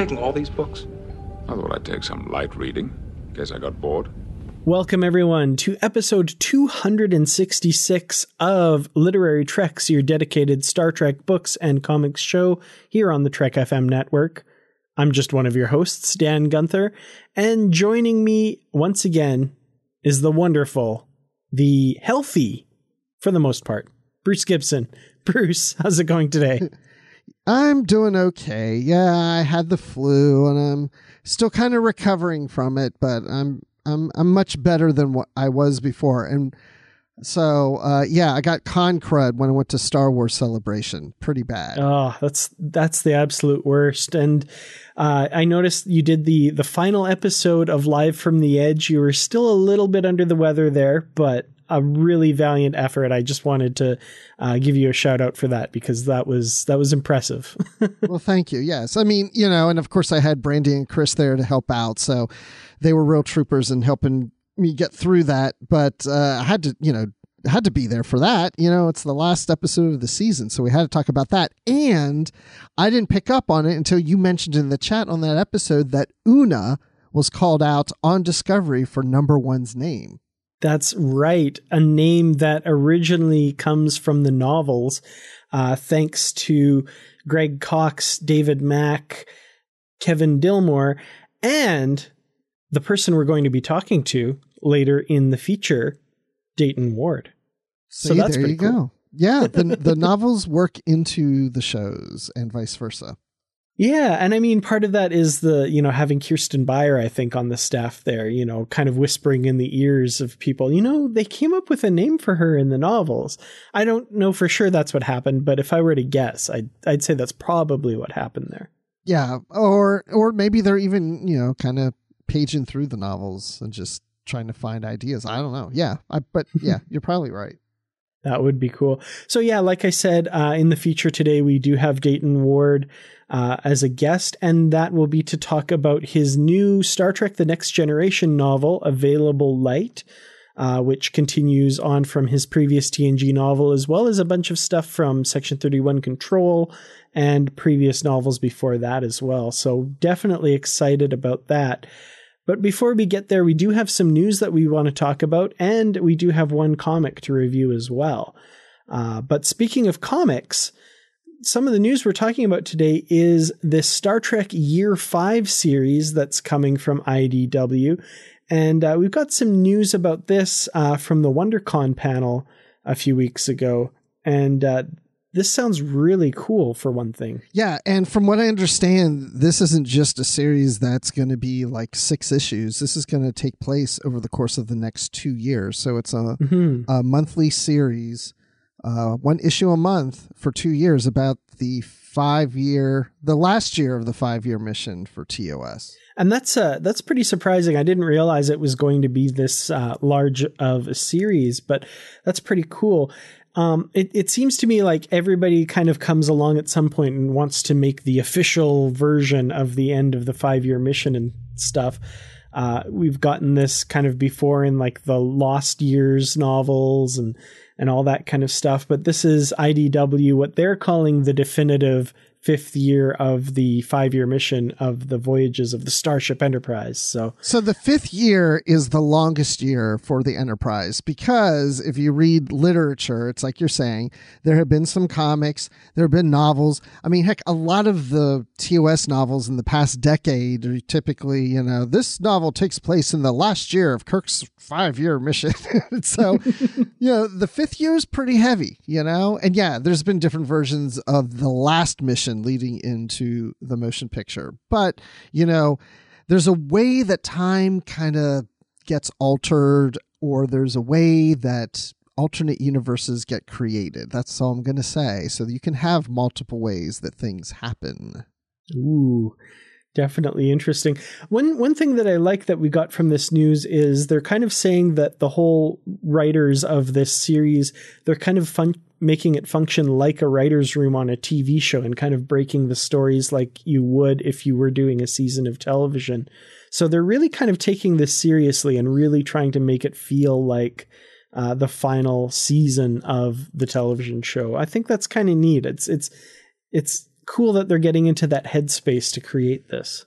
Taking all these books? I thought I'd take some light reading, in case I got bored. Welcome, everyone, to episode 266 of Literary Treks, your dedicated Star Trek books and comics show here on the Trek FM network. I'm just one of your hosts, Dan Gunther, and joining me once again is the wonderful, the healthy, for the most part, Bruce Gibson. Bruce, how's it going today? I'm doing okay. Yeah, I had the flu and I'm still kind of recovering from it, but I'm I'm I'm much better than what I was before. And so uh, yeah, I got con crud when I went to Star Wars Celebration. Pretty bad. Oh, that's that's the absolute worst. And uh, I noticed you did the the final episode of Live from the Edge. You were still a little bit under the weather there, but a really valiant effort. I just wanted to uh, give you a shout out for that because that was that was impressive. well, thank you. Yes, I mean you know, and of course I had Brandy and Chris there to help out, so they were real troopers in helping me get through that. But uh, I had to, you know, had to be there for that. You know, it's the last episode of the season, so we had to talk about that. And I didn't pick up on it until you mentioned in the chat on that episode that Una was called out on Discovery for number one's name. That's right. A name that originally comes from the novels, uh, thanks to Greg Cox, David Mack, Kevin Dilmore, and the person we're going to be talking to later in the feature, Dayton Ward. See, so that's there you cool. go. Yeah, the the novels work into the shows and vice versa. Yeah, and I mean part of that is the, you know, having Kirsten Beyer I think on the staff there, you know, kind of whispering in the ears of people, you know, they came up with a name for her in the novels. I don't know for sure that's what happened, but if I were to guess, I'd I'd say that's probably what happened there. Yeah, or or maybe they're even, you know, kind of paging through the novels and just trying to find ideas. I don't know. Yeah, I, but yeah, you're probably right. That would be cool. So yeah, like I said, uh, in the feature today, we do have Dayton Ward uh, as a guest, and that will be to talk about his new Star Trek: The Next Generation novel, Available Light, uh, which continues on from his previous TNG novel, as well as a bunch of stuff from Section Thirty One Control and previous novels before that as well. So definitely excited about that. But before we get there, we do have some news that we want to talk about, and we do have one comic to review as well. Uh, but speaking of comics, some of the news we're talking about today is this Star Trek Year 5 series that's coming from IDW. And uh, we've got some news about this uh, from the WonderCon panel a few weeks ago. And uh, this sounds really cool for one thing. Yeah, and from what I understand, this isn't just a series that's going to be like six issues. This is going to take place over the course of the next two years. So it's a, mm-hmm. a monthly series, uh, one issue a month for two years about the five year, the last year of the five year mission for TOS. And that's uh, that's pretty surprising. I didn't realize it was going to be this uh, large of a series, but that's pretty cool. Um, it, it seems to me like everybody kind of comes along at some point and wants to make the official version of the end of the five year mission and stuff. Uh, we've gotten this kind of before in like the Lost Years novels and and all that kind of stuff. But this is IDW, what they're calling the definitive fifth year of the five year mission of the voyages of the Starship Enterprise. So, so the fifth year is the longest year for the Enterprise because if you read literature, it's like you're saying, there have been some comics, there have been novels. I mean, heck, a lot of the TOS novels in the past decade are typically, you know, this novel takes place in the last year of Kirk's five year mission. so, you know, the fifth year is pretty heavy, you know? And yeah, there's been different versions of the last mission leading into the motion picture. But, you know, there's a way that time kind of gets altered, or there's a way that alternate universes get created. That's all I'm going to say. So you can have multiple ways that things happen. Ooh definitely interesting. One one thing that I like that we got from this news is they're kind of saying that the whole writers of this series they're kind of fun making it function like a writer's room on a TV show and kind of breaking the stories like you would if you were doing a season of television. So they're really kind of taking this seriously and really trying to make it feel like uh, the final season of the television show. I think that's kind of neat. It's it's it's cool that they're getting into that headspace to create this.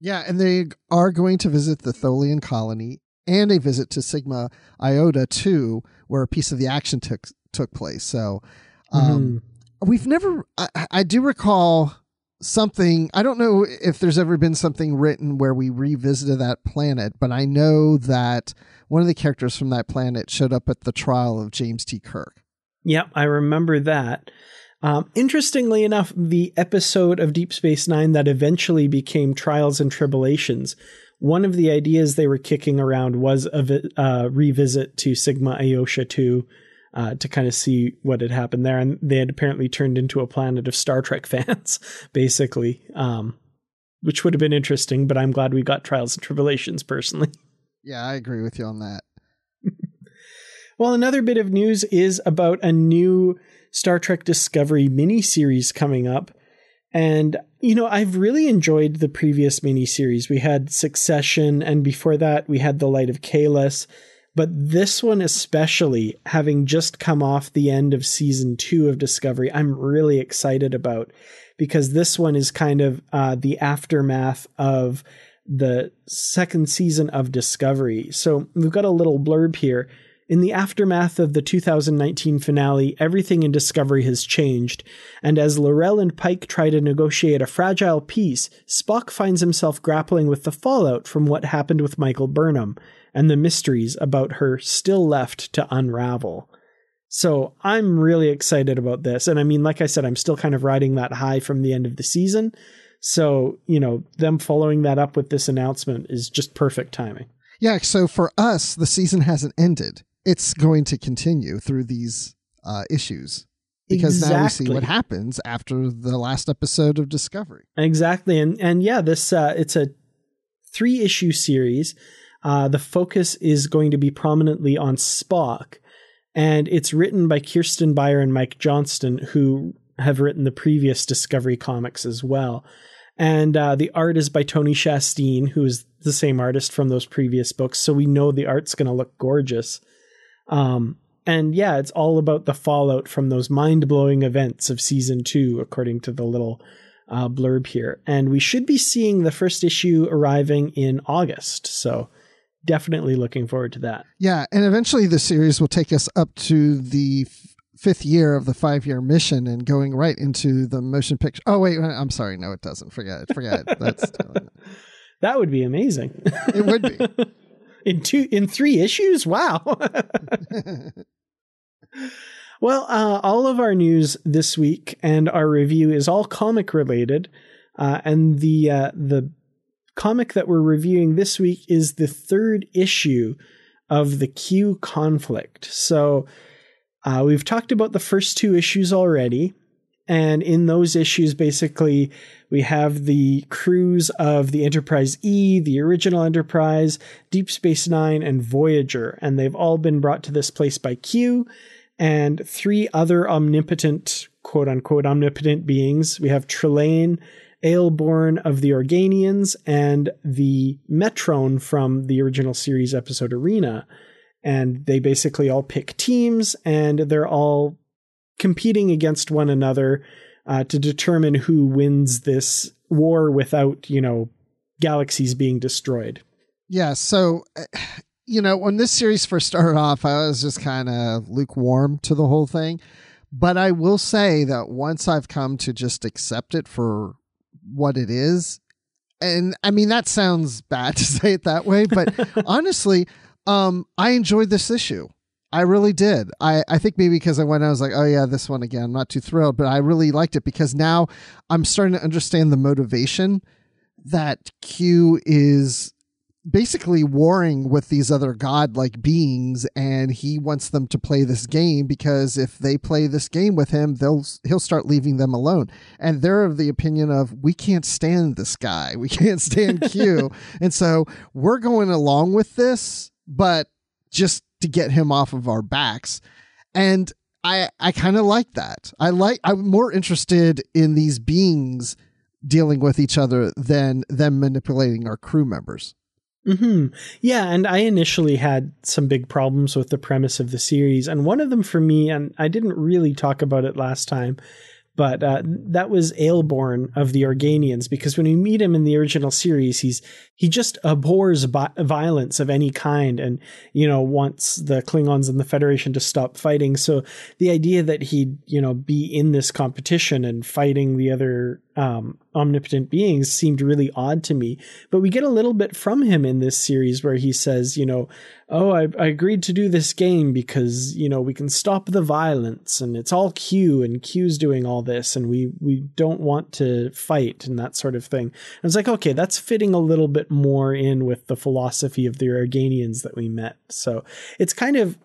Yeah, and they are going to visit the Tholian colony and a visit to Sigma Iota too, where a piece of the action took took place. So um, mm-hmm. we've never. I, I do recall something. I don't know if there's ever been something written where we revisited that planet, but I know that one of the characters from that planet showed up at the trial of James T. Kirk. Yep, I remember that. Um, interestingly enough, the episode of Deep Space Nine that eventually became Trials and Tribulations, one of the ideas they were kicking around was a vi- uh, revisit to Sigma Iota 2 uh, to kind of see what had happened there. And they had apparently turned into a planet of Star Trek fans, basically, um, which would have been interesting, but I'm glad we got Trials and Tribulations personally. Yeah, I agree with you on that. well, another bit of news is about a new Star Trek Discovery miniseries coming up. And, you know, I've really enjoyed the previous miniseries. We had Succession, and before that, we had The Light of Kahless. But this one, especially, having just come off the end of season two of Discovery, I'm really excited about because this one is kind of uh, the aftermath of the second season of Discovery. So we've got a little blurb here. In the aftermath of the 2019 finale, everything in Discovery has changed, and as L'Rell and Pike try to negotiate a fragile peace, Spock finds himself grappling with the fallout from what happened with Michael Burnham and the mysteries about her still left to unravel. So I'm really excited about this. And I mean, like I said, I'm still kind of riding that high from the end of the season. So, you know, them following that up with this announcement is just perfect timing. Yeah. So for us, the season hasn't ended it's going to continue through these uh, issues because exactly. now we see what happens after the last episode of Discovery. Exactly, and and yeah, this uh, it's a three issue series. Uh, the focus is going to be prominently on Spock, and it's written by Kirsten Beyer and Mike Johnson, who have written the previous Discovery comics as well. And uh, the art is by Tony Shasteen, who is the same artist from those previous books. So we know the art's going to look gorgeous. Um, and yeah, it's all about the fallout from those mind blowing events of season two, according to the little uh, blurb here. And we should be seeing the first issue arriving in August. So definitely looking forward to that. Yeah. And eventually the series will take us up to the f- fifth year of the five year mission and going right into the motion picture. Oh, wait. I'm sorry. No, it doesn't. Forget it. Forget it. That's. that would be amazing. it would be. in two in three issues. Wow. well, uh, all of our news this week and our review is all comic related, uh, and the uh, the comic that we're reviewing this week is the third issue of the Q conflict. So. Uh, we've talked about the first two issues already. And in those issues, basically, we have the crews of the Enterprise E, the original Enterprise, Deep Space Nine, and Voyager. And they've all been brought to this place by Q and three other omnipotent, quote unquote, omnipotent beings. We have Trelane, Ayelborne of the Organians and the Metron from the original series episode Arena. And they basically all pick teams and they're all competing against one another uh, to determine who wins this war without, you know, galaxies being destroyed. Yeah. So, you know, when this series first started off, I was just kind of lukewarm to the whole thing. But I will say that once I've come to just accept it for what it is, and I mean, that sounds bad to say it that way, but honestly, um, I enjoyed this issue. I really did. I, I think maybe because I went, I was like, oh yeah, this one again. I'm not too thrilled, but I really liked it because now I'm starting to understand the motivation that Q is basically warring with these other godlike beings and he wants them to play this game because if they play this game with him they'll he'll start leaving them alone. And they're of the opinion of we can't stand this guy. We can't stand q. And so we're going along with this but just to get him off of our backs. And i i kind of like that. I like i'm more interested in these beings dealing with each other than them manipulating our crew members Hmm. Yeah, and I initially had some big problems with the premise of the series, and one of them for me, and I didn't really talk about it last time, but uh, that was Ayelborne of the Organians because when we meet him in the original series, he's he just abhors bi- violence of any kind, and you know wants the Klingons and the Federation to stop fighting. So the idea that he'd you know be in this competition and fighting the other um, omnipotent beings seemed really odd to me. But we get a little bit from him in this series where he says, you know, oh, I, I, agreed to do this game because, you know, we can stop the violence and it's all Q and Q's doing all this and we, we don't want to fight and that sort of thing. And it's like, okay, that's fitting a little bit more in with the philosophy of the Organians that we met. So it's kind of,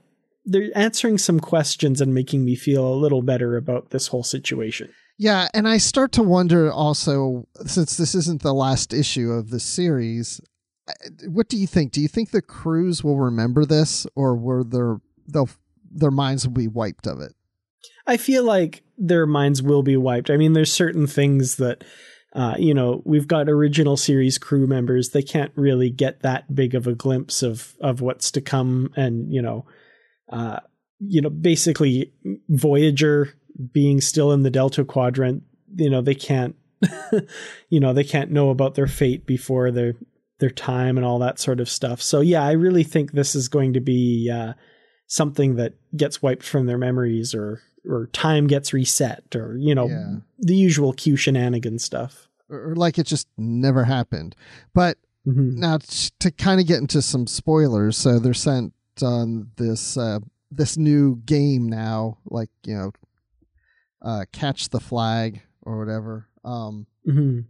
they're answering some questions and making me feel a little better about this whole situation. Yeah, and I start to wonder also, since this isn't the last issue of the series, what do you think? Do you think the crews will remember this, or were their they'll their minds will be wiped of it? I feel like their minds will be wiped. I mean, there's certain things that. Uh, you know, we've got original series crew members. They can't really get that big of a glimpse of of what's to come, and you know, uh, you know, basically Voyager being still in the Delta Quadrant, you know, they can't, you know, they can't know about their fate before their their time and all that sort of stuff. So yeah, I really think this is going to be uh, something that gets wiped from their memories, or or time gets reset, or you know, yeah. the usual Q shenanigan stuff, or, like it just never happened. But mm-hmm. now t- to kind of get into some spoilers, so they're sent on this uh, this new game now, like you know, uh, catch the flag or whatever. Um, mm-hmm.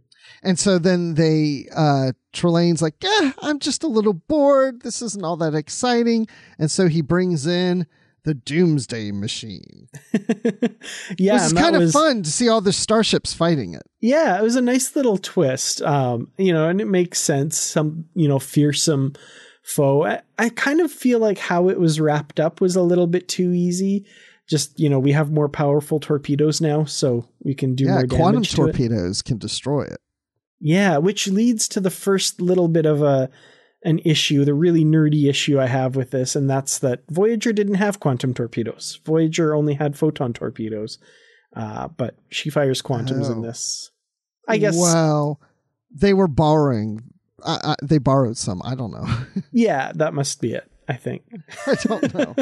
And so then they, uh, Trelane's like, yeah, I'm just a little bored. This isn't all that exciting. And so he brings in the Doomsday Machine. yeah, it's kind of fun to see all the starships fighting it. Yeah, it was a nice little twist. Um, you know, and it makes sense. Some, you know, fearsome foe. I, I kind of feel like how it was wrapped up was a little bit too easy just you know we have more powerful torpedoes now, so we can do yeah, more damage. Quantum torpedoes it. can destroy it. Yeah, which leads to the first little bit of a an issue, the really nerdy issue I have with this, and that's that Voyager didn't have quantum torpedoes. Voyager only had photon torpedoes, uh, but she fires quantums oh. in this. I guess. Well, they were borrowing. Uh, uh, they borrowed some. I don't know. yeah, that must be it. I think. I don't know.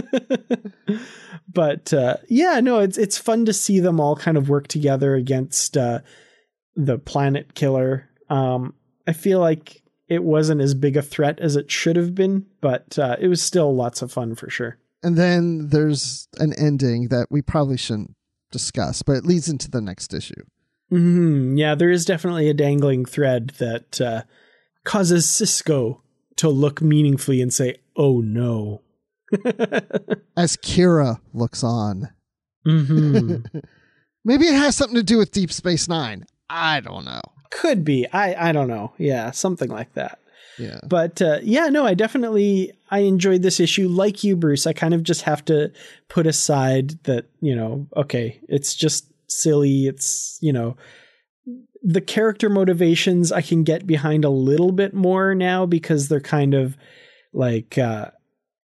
but uh, yeah, no, it's it's fun to see them all kind of work together against uh, the planet killer. Um, I feel like it wasn't as big a threat as it should have been, but uh, it was still lots of fun for sure. And then there's an ending that we probably shouldn't discuss, but it leads into the next issue. Mm-hmm. Yeah, there is definitely a dangling thread that uh, causes Sisko to look meaningfully and say, "Oh no." As Kira looks on. Mm-hmm. Maybe it has something to do with Deep Space Nine. I don't know. Could be. I I don't know. Yeah, something like that. Yeah. But uh, yeah, no, I definitely I enjoyed this issue. Like you, Bruce, I kind of just have to put aside that you know, okay, it's just silly. It's you know, the character motivations I can get behind a little bit more now because they're kind of like uh,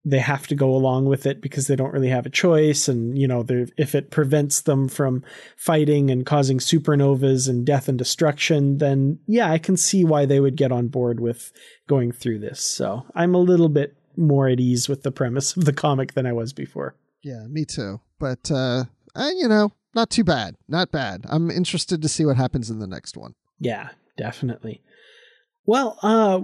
they have to go along with it because they don't really have a choice. And you know if it prevents them from fighting and causing supernovas and death and destruction then yeah i can see why they would get on board with going through this. So i'm a little bit more at ease with the premise of the comic than i was before. Yeah me too. But uh you know not too bad not bad i'm interested to see what happens in the next one yeah definitely well uh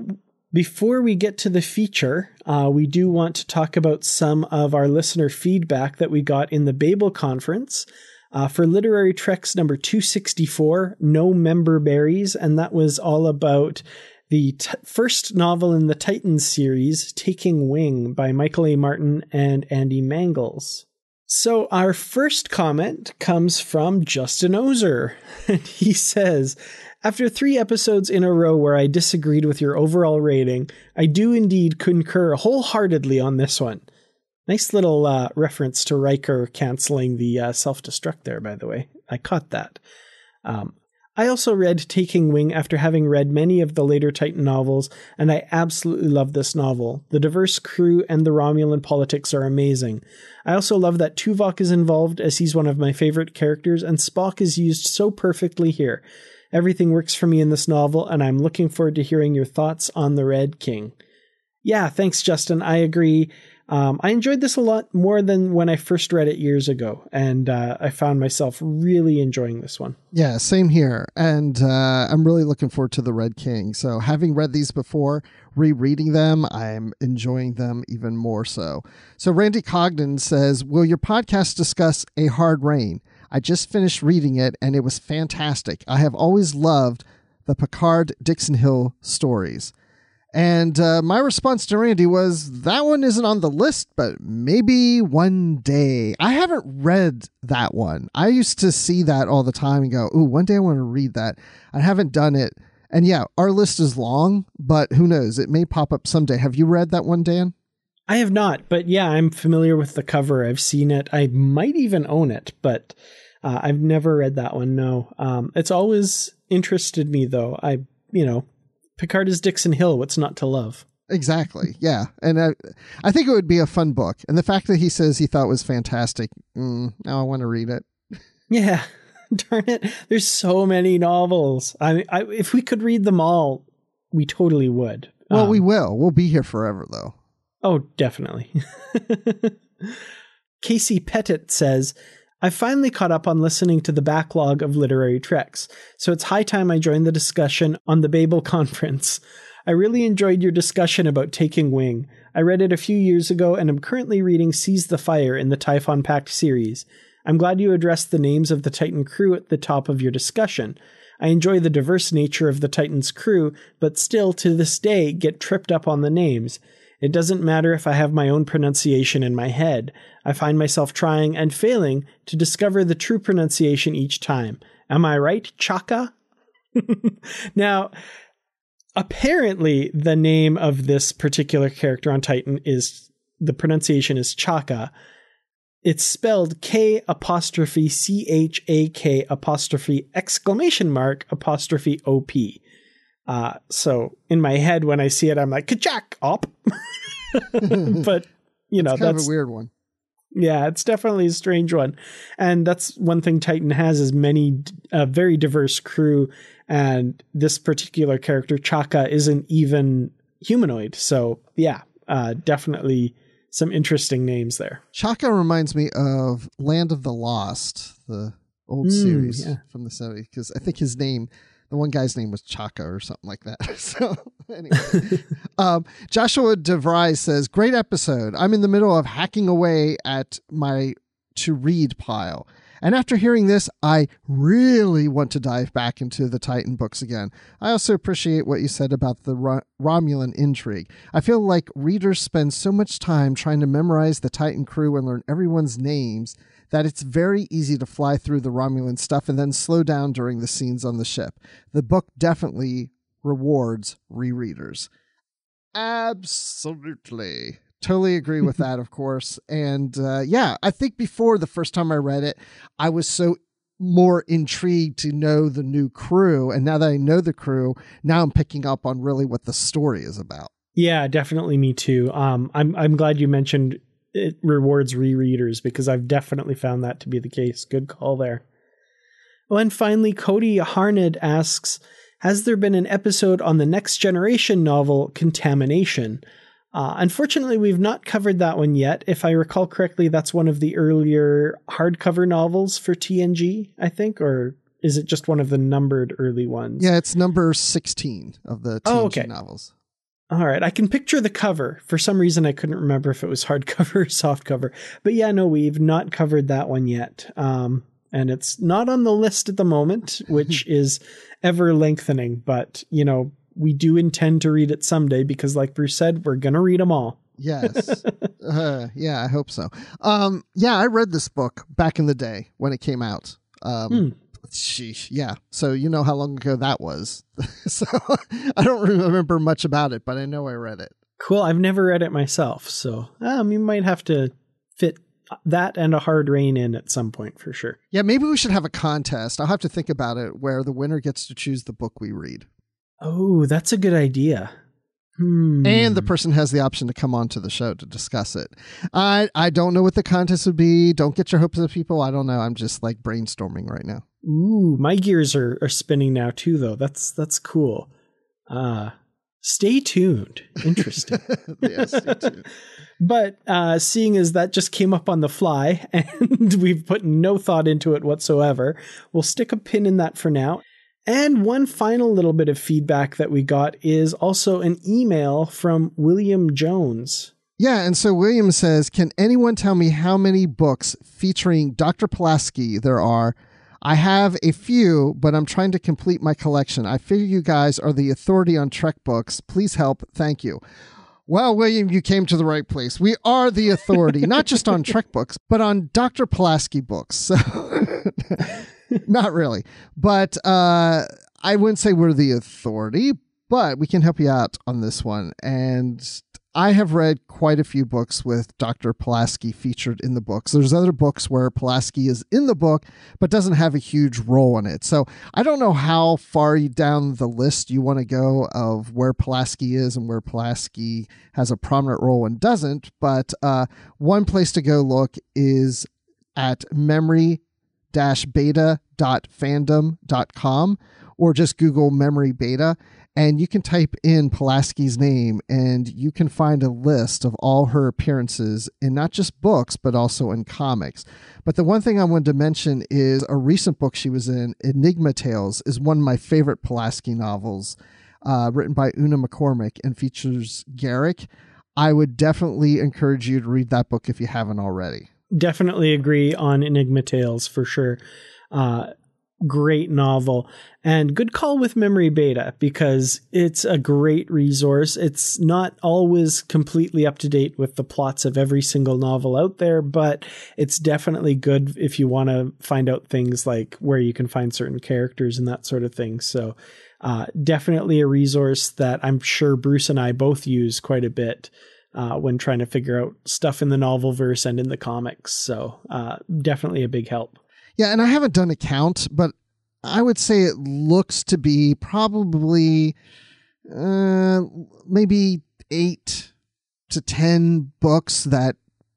before we get to the feature, uh, we do want to talk about some of our listener feedback that we got in the Babel conference. Uh, for Literary Treks number 264, No Member Berries, and that was all about the t- first novel in the Titans series, Taking Wing, by Michael A. Martin and Andy Mangels. So, our first comment comes from Justin Ozer, and he says, after three episodes in a row where I disagreed with your overall rating, I do indeed concur wholeheartedly on this one. Nice little uh, reference to Riker canceling the uh, self destruct there, by the way. I caught that. Um, I also read Taking Wing after having read many of the later Titan novels, and I absolutely love this novel. The diverse crew and the Romulan politics are amazing. I also love that Tuvok is involved, as he's one of my favorite characters, and Spock is used so perfectly here. Everything works for me in this novel, and I'm looking forward to hearing your thoughts on The Red King. Yeah, thanks, Justin. I agree. Um, I enjoyed this a lot more than when I first read it years ago, and uh, I found myself really enjoying this one. Yeah, same here. And uh, I'm really looking forward to The Red King. So, having read these before, rereading them, I'm enjoying them even more so. So, Randy Cogden says Will your podcast discuss A Hard Rain? I just finished reading it and it was fantastic. I have always loved the Picard Dixon Hill stories. And uh, my response to Randy was that one isn't on the list, but maybe one day. I haven't read that one. I used to see that all the time and go, ooh, one day I want to read that. I haven't done it. And yeah, our list is long, but who knows? It may pop up someday. Have you read that one, Dan? I have not, but yeah, I'm familiar with the cover. I've seen it. I might even own it, but uh, I've never read that one. No, um, it's always interested me though. I, you know, Picard is Dixon Hill. What's not to love? Exactly. Yeah, and I, I think it would be a fun book. And the fact that he says he thought was fantastic, mm, now I want to read it. Yeah, darn it. There's so many novels. I, mean, I if we could read them all, we totally would. Well, um, we will. We'll be here forever, though. Oh, definitely. Casey Pettit says I finally caught up on listening to the backlog of literary treks, so it's high time I joined the discussion on the Babel conference. I really enjoyed your discussion about taking wing. I read it a few years ago and am currently reading Seize the Fire in the Typhon Pact series. I'm glad you addressed the names of the Titan crew at the top of your discussion. I enjoy the diverse nature of the Titan's crew, but still to this day get tripped up on the names. It doesn't matter if I have my own pronunciation in my head. I find myself trying and failing to discover the true pronunciation each time. Am I right, Chaka? now, apparently, the name of this particular character on Titan is the pronunciation is Chaka. It's spelled K apostrophe C H A K apostrophe exclamation mark apostrophe O P. Uh, so in my head, when I see it, I'm like, Kachak op. but you know, that's, that's a weird one. Yeah, it's definitely a strange one, and that's one thing Titan has is many a very diverse crew, and this particular character Chaka isn't even humanoid. So yeah, uh, definitely some interesting names there. Chaka reminds me of Land of the Lost, the old mm, series yeah. from the 70s, because I think his name the one guy's name was Chaka or something like that. so anyway, um, Joshua DeVry says, "Great episode. I'm in the middle of hacking away at my to read pile." And after hearing this, I really want to dive back into the Titan books again. I also appreciate what you said about the Ro- Romulan intrigue. I feel like readers spend so much time trying to memorize the Titan crew and learn everyone's names that it's very easy to fly through the Romulan stuff and then slow down during the scenes on the ship. The book definitely rewards rereaders. Absolutely. Totally agree with that, of course. And uh, yeah, I think before the first time I read it, I was so more intrigued to know the new crew. And now that I know the crew, now I'm picking up on really what the story is about. Yeah, definitely me too. Um, I'm I'm glad you mentioned it rewards rereaders because I've definitely found that to be the case. Good call there. Well, and finally, Cody Harned asks, has there been an episode on the next generation novel Contamination? Uh, unfortunately, we've not covered that one yet. If I recall correctly, that's one of the earlier hardcover novels for TNG, I think, or is it just one of the numbered early ones? Yeah, it's number 16 of the TNG oh, okay. novels. All right, I can picture the cover. For some reason, I couldn't remember if it was hardcover or softcover. But yeah, no, we've not covered that one yet. Um, and it's not on the list at the moment, which is ever lengthening. But, you know, we do intend to read it someday because, like Bruce said, we're going to read them all. yes. Uh, yeah, I hope so. Um, yeah, I read this book back in the day when it came out. Um, hmm. Sheesh. Yeah. So you know how long ago that was. so I don't remember much about it, but I know I read it. Cool. I've never read it myself, so um, you might have to fit that and a hard rain in at some point for sure. Yeah, maybe we should have a contest. I'll have to think about it where the winner gets to choose the book we read. Oh, that's a good idea. Hmm. And the person has the option to come on to the show to discuss it. I I don't know what the contest would be. Don't get your hopes up, people. I don't know. I'm just like brainstorming right now. Ooh, my gears are, are spinning now too, though. That's that's cool. Uh stay tuned. Interesting. yeah, stay tuned. but uh, seeing as that just came up on the fly and we've put no thought into it whatsoever, we'll stick a pin in that for now. And one final little bit of feedback that we got is also an email from William Jones. Yeah, and so William says, Can anyone tell me how many books featuring Dr. Pulaski there are? I have a few, but I'm trying to complete my collection. I figure you guys are the authority on Trek books. Please help. Thank you. Well, William, you came to the right place. We are the authority, not just on Trek books, but on Dr. Pulaski books. So not really. But uh, I wouldn't say we're the authority, but we can help you out on this one. And I have read quite a few books with Dr. Pulaski featured in the books. There's other books where Pulaski is in the book but doesn't have a huge role in it. So I don't know how far down the list you want to go of where Pulaski is and where Pulaski has a prominent role and doesn't. But uh, one place to go look is at memory beta.fandom.com or just Google memory beta and you can type in Pulaski's name and you can find a list of all her appearances in not just books but also in comics. But the one thing I wanted to mention is a recent book she was in, Enigma Tales, is one of my favorite Pulaski novels, uh, written by Una McCormack and features Garak. I would definitely encourage you to read that book if you haven't already. Definitely agree on Enigma Tales for sure. Uh, great novel and good call with memory beta because it's a great resource. It's not always completely up to date with the plots of every single novel out there but it's definitely good if you want to find out things like where you can find certain characters and that sort of thing. So uh, definitely a resource that i'm sure bruce and i both use quite a bit uh, when trying to figure out stuff in the novel verse and in the comics. So uh, definitely a big help yeah, and I haven't done a count, but I would say it looks to be probably uh, maybe eight to ten books that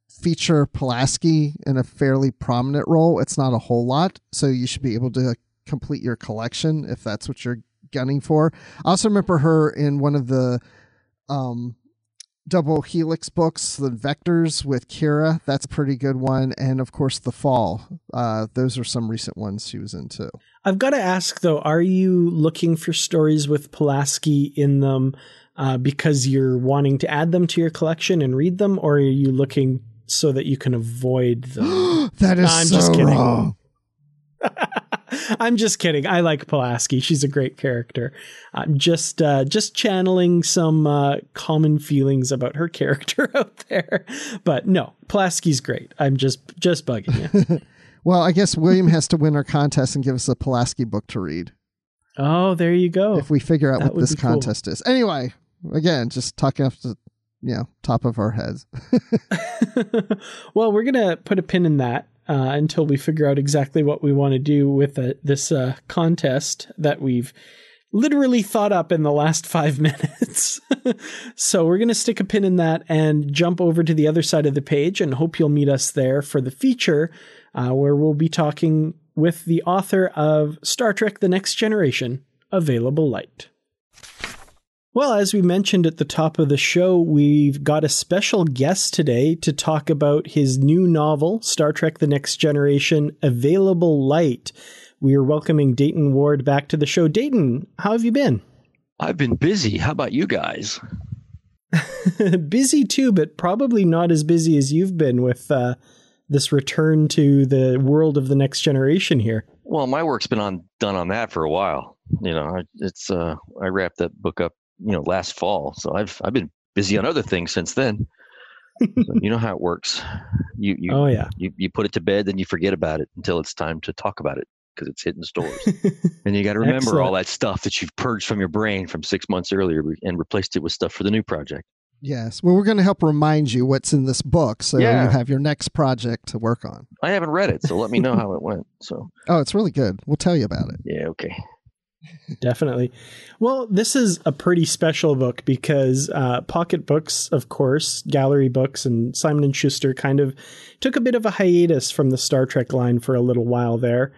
feature Pulaski in a fairly prominent role. It's not a whole lot, so you should be able to complete your collection if that's what you're gunning for. I also remember her in one of the um, double helix books the vectors with kira that's a pretty good one and of course the fall. Uh, those are some recent ones she was into. I've got to ask though are you looking for stories with pulaski in them uh, because you're wanting to add them to your collection and read them or are you looking so that you can avoid them? That is no, i'm so just kidding. wrong. I'm just kidding. I like Pulaski. She's a great character. I'm just uh, just channeling some uh, common feelings about her character out there. But no, Pulaski's great. I'm just just bugging you. well, I guess William has to win our contest and give us a Pulaski book to read. Oh, there you go. If we figure out that what this contest cool. is. Anyway, again, just talking off the you know top of our heads. well, we're gonna put a pin in that uh, until we figure out exactly what we want to do with this uh, contest that we've literally thought up in the last five minutes. so we're going to stick a pin in that and jump over to the other side of the page and hope you'll meet us there for the feature uh, where we'll be talking with the author of Star Trek The Next Generation, Available Light. Well, as we mentioned at the top of the show, we've got a special guest today to talk about his new novel, Star Trek The Next Generation Available Light. We are welcoming Dayton Ward back to the show. Dayton, how have you been? I've been busy. How about you guys? busy too, but probably not as busy as you've been with uh, this return to the world of the next generation here. Well, my work's been on done on that for a while. You know, it's uh, I wrapped that book up you know last fall. So I've I've been busy on other things since then. so you know how it works. You you oh yeah you, you put it to bed, then you forget about it until it's time to talk about it because it's hitting stores. and you got to remember Excellent. all that stuff that you've purged from your brain from six months earlier and replaced it with stuff for the new project. Yes. Well, we're going to help remind you what's in this book so yeah. you have your next project to work on. I haven't read it, so let me know how it went. So. Oh, it's really good. We'll tell you about it. Yeah, okay. Definitely. Well, this is a pretty special book because uh, Pocket Books, of course, Gallery Books, and Simon and Schuster kind of took a bit of a hiatus from the Star Trek line for a little while there,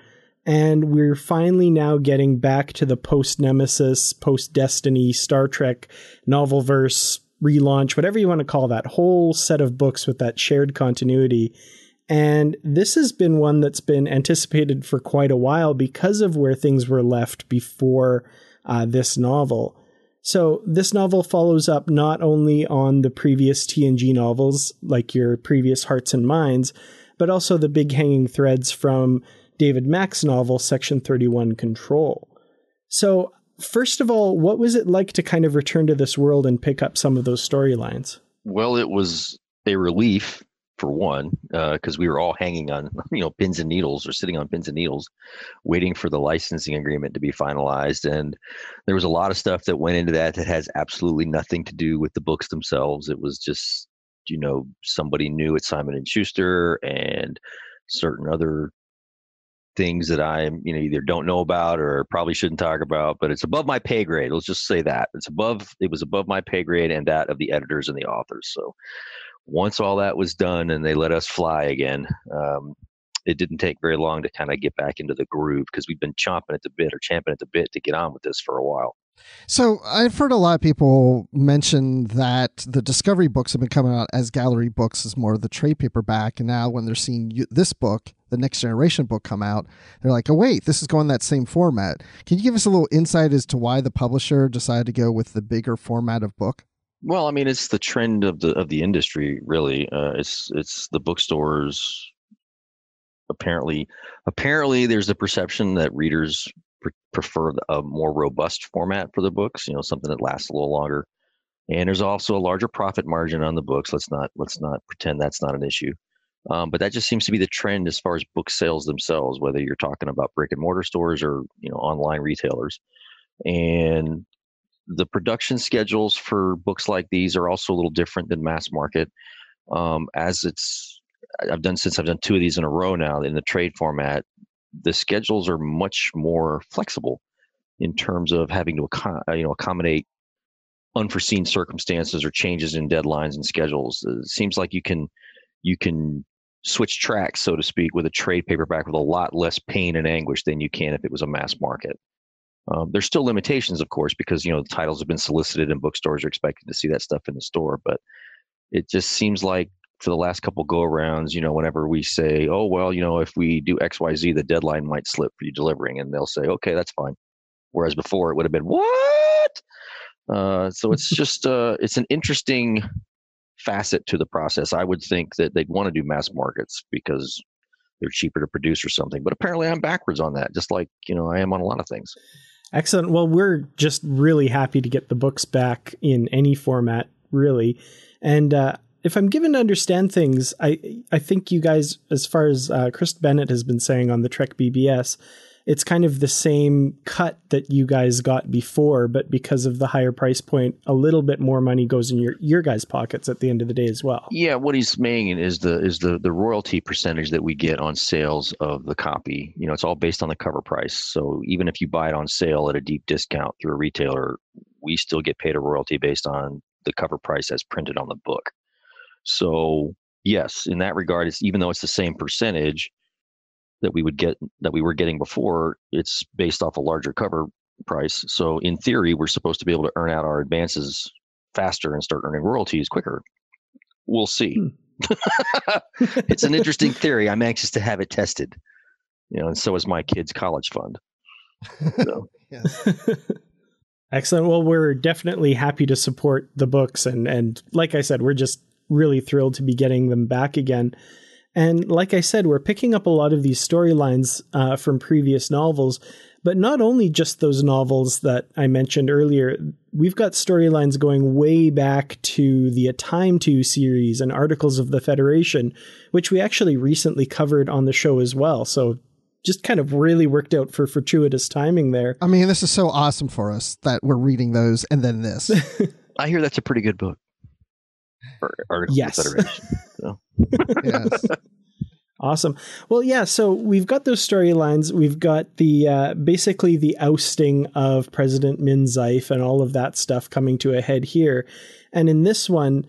and we're finally now getting back to the post Nemesis, post Destiny Star Trek novel verse relaunch, whatever you want to call that whole set of books with that shared continuity and this has been one that's been anticipated for quite a while because of where things were left before uh, this novel. So, this novel follows up not only on the previous TNG novels, like your previous Hearts and Minds, but also the big hanging threads from David Mack's novel, Section 31 Control. So, first of all, what was it like to kind of return to this world and pick up some of those storylines? Well, it was a relief for one, because uh, we were all hanging on, you know, pins and needles or sitting on pins and needles, waiting for the licensing agreement to be finalized. And there was a lot of stuff that went into that that has absolutely nothing to do with the books themselves. It was just, you know, somebody new at Simon and Schuster and certain other things that I, you know, either don't know about or probably shouldn't talk about. But it's above my pay grade. Let's just say that it's above. It was above my pay grade and that of the editors and the authors. So once all that was done and they let us fly again, um, it didn't take very long to kind of get back into the groove because we've been chomping at the bit or champing at the bit to get on with this for a while. So I've heard a lot of people mention that the Discovery books have been coming out as gallery books as more of the trade paperback, and now when they're seeing you, this book, the Next Generation book, come out, they're like, "Oh wait, this is going that same format." Can you give us a little insight as to why the publisher decided to go with the bigger format of book? Well, I mean, it's the trend of the of the industry, really. Uh, it's it's the bookstores. Apparently, apparently, there's a perception that readers pre- prefer a more robust format for the books. You know, something that lasts a little longer. And there's also a larger profit margin on the books. Let's not let's not pretend that's not an issue. Um, but that just seems to be the trend as far as book sales themselves, whether you're talking about brick and mortar stores or you know online retailers. And the production schedules for books like these are also a little different than mass market. Um, as it's, I've done since I've done two of these in a row now in the trade format. The schedules are much more flexible in terms of having to uh, you know accommodate unforeseen circumstances or changes in deadlines and schedules. It seems like you can you can switch tracks, so to speak, with a trade paperback with a lot less pain and anguish than you can if it was a mass market. Um, there's still limitations, of course, because you know the titles have been solicited and bookstores are expected to see that stuff in the store. But it just seems like for the last couple go arounds, you know, whenever we say, "Oh well, you know, if we do X, Y, Z, the deadline might slip for you delivering," and they'll say, "Okay, that's fine." Whereas before it would have been what? Uh, so it's just uh, it's an interesting facet to the process. I would think that they'd want to do mass markets because they're cheaper to produce or something. But apparently, I'm backwards on that, just like you know I am on a lot of things. Excellent. Well, we're just really happy to get the books back in any format, really. And uh, if I'm given to understand things, I I think you guys, as far as uh, Chris Bennett has been saying on the Trek BBS, it's kind of the same cut that you guys got before, but because of the higher price point, a little bit more money goes in your your guys' pockets at the end of the day as well. Yeah, what he's saying is the is the the royalty percentage that we get on sales of the copy. You know, it's all based on the cover price. So even if you buy it on sale at a deep discount through a retailer, we still get paid a royalty based on the cover price as printed on the book. So yes, in that regard, it's even though it's the same percentage that we would get that we were getting before, it's based off a larger cover price. So in theory, we're supposed to be able to earn out our advances faster and start earning royalties quicker. We'll see. Hmm. it's an interesting theory. I'm anxious to have it tested. You know, and so is my kids' college fund. So. Excellent. Well, we're definitely happy to support the books, and and like I said, we're just really thrilled to be getting them back again. And like I said, we're picking up a lot of these storylines uh, from previous novels, but not only just those novels that I mentioned earlier. We've got storylines going way back to the A Time To series and Articles of the Federation, which we actually recently covered on the show as well. So just kind of really worked out for fortuitous timing there. I mean, this is so awesome for us that we're reading those and then this. I hear that's a pretty good book. Articles yes. of Federation. So. yes. Awesome. Well, yeah. So we've got those storylines. We've got the uh, basically the ousting of President Min Zife and all of that stuff coming to a head here. And in this one,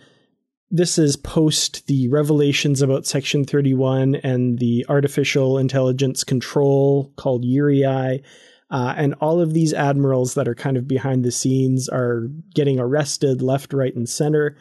this is post the revelations about Section 31 and the artificial intelligence control called Uraei. Uh, and all of these admirals that are kind of behind the scenes are getting arrested left, right, and center.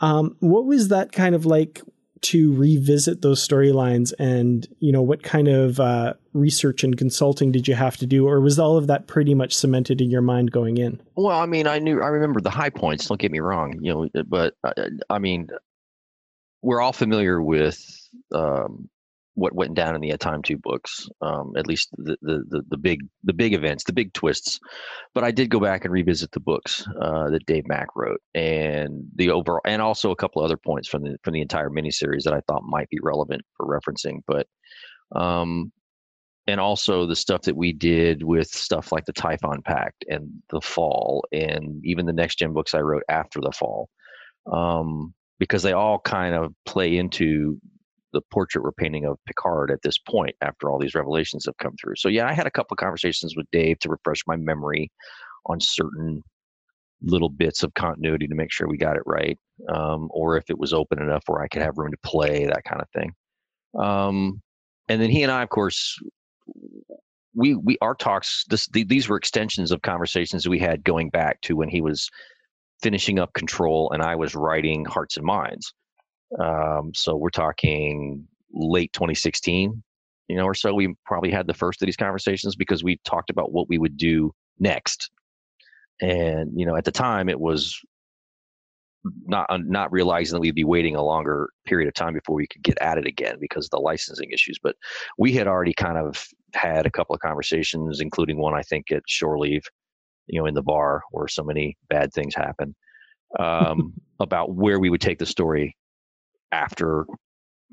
Um, what was that kind of like to revisit those storylines and you know what kind of uh, research and consulting did you have to do or was all of that pretty much cemented in your mind going in? Well i mean i knew i remember the high points don't get me wrong you know but uh, i mean we're all familiar with um, what went down in the A Time To books, um, at least the, the, the the big the big events, the big twists. But I did go back and revisit the books uh, that Dave Mack wrote, and the overall, and also a couple other points from the from the entire miniseries that I thought might be relevant for referencing. But um, and also the stuff that we did with stuff like the Typhon Pact and the Fall, and even the next gen books I wrote after the Fall. Um, because they all kind of play into the portrait we're painting of Picard at this point after all these revelations have come through. So yeah, I had a couple conversations with Dave to refresh my memory on certain little bits of continuity to make sure we got it right, um, or if it was open enough where I could have room to play that kind of thing. Um, and then he and I, of course, we we our talks. This, these were extensions of conversations we had going back to when he was finishing up Control and I was writing Hearts and Minds. Um, so we're talking late 2016, you know, or so. We probably had the first of these conversations because we talked about what we would do next. And you know, at the time, it was not not realizing that we'd be waiting a longer period of time before we could get at it again because of the licensing issues. But we had already kind of had a couple of conversations, including one I think at shore leave, you know, in the bar where so many bad things happen, um, about where we would take the story after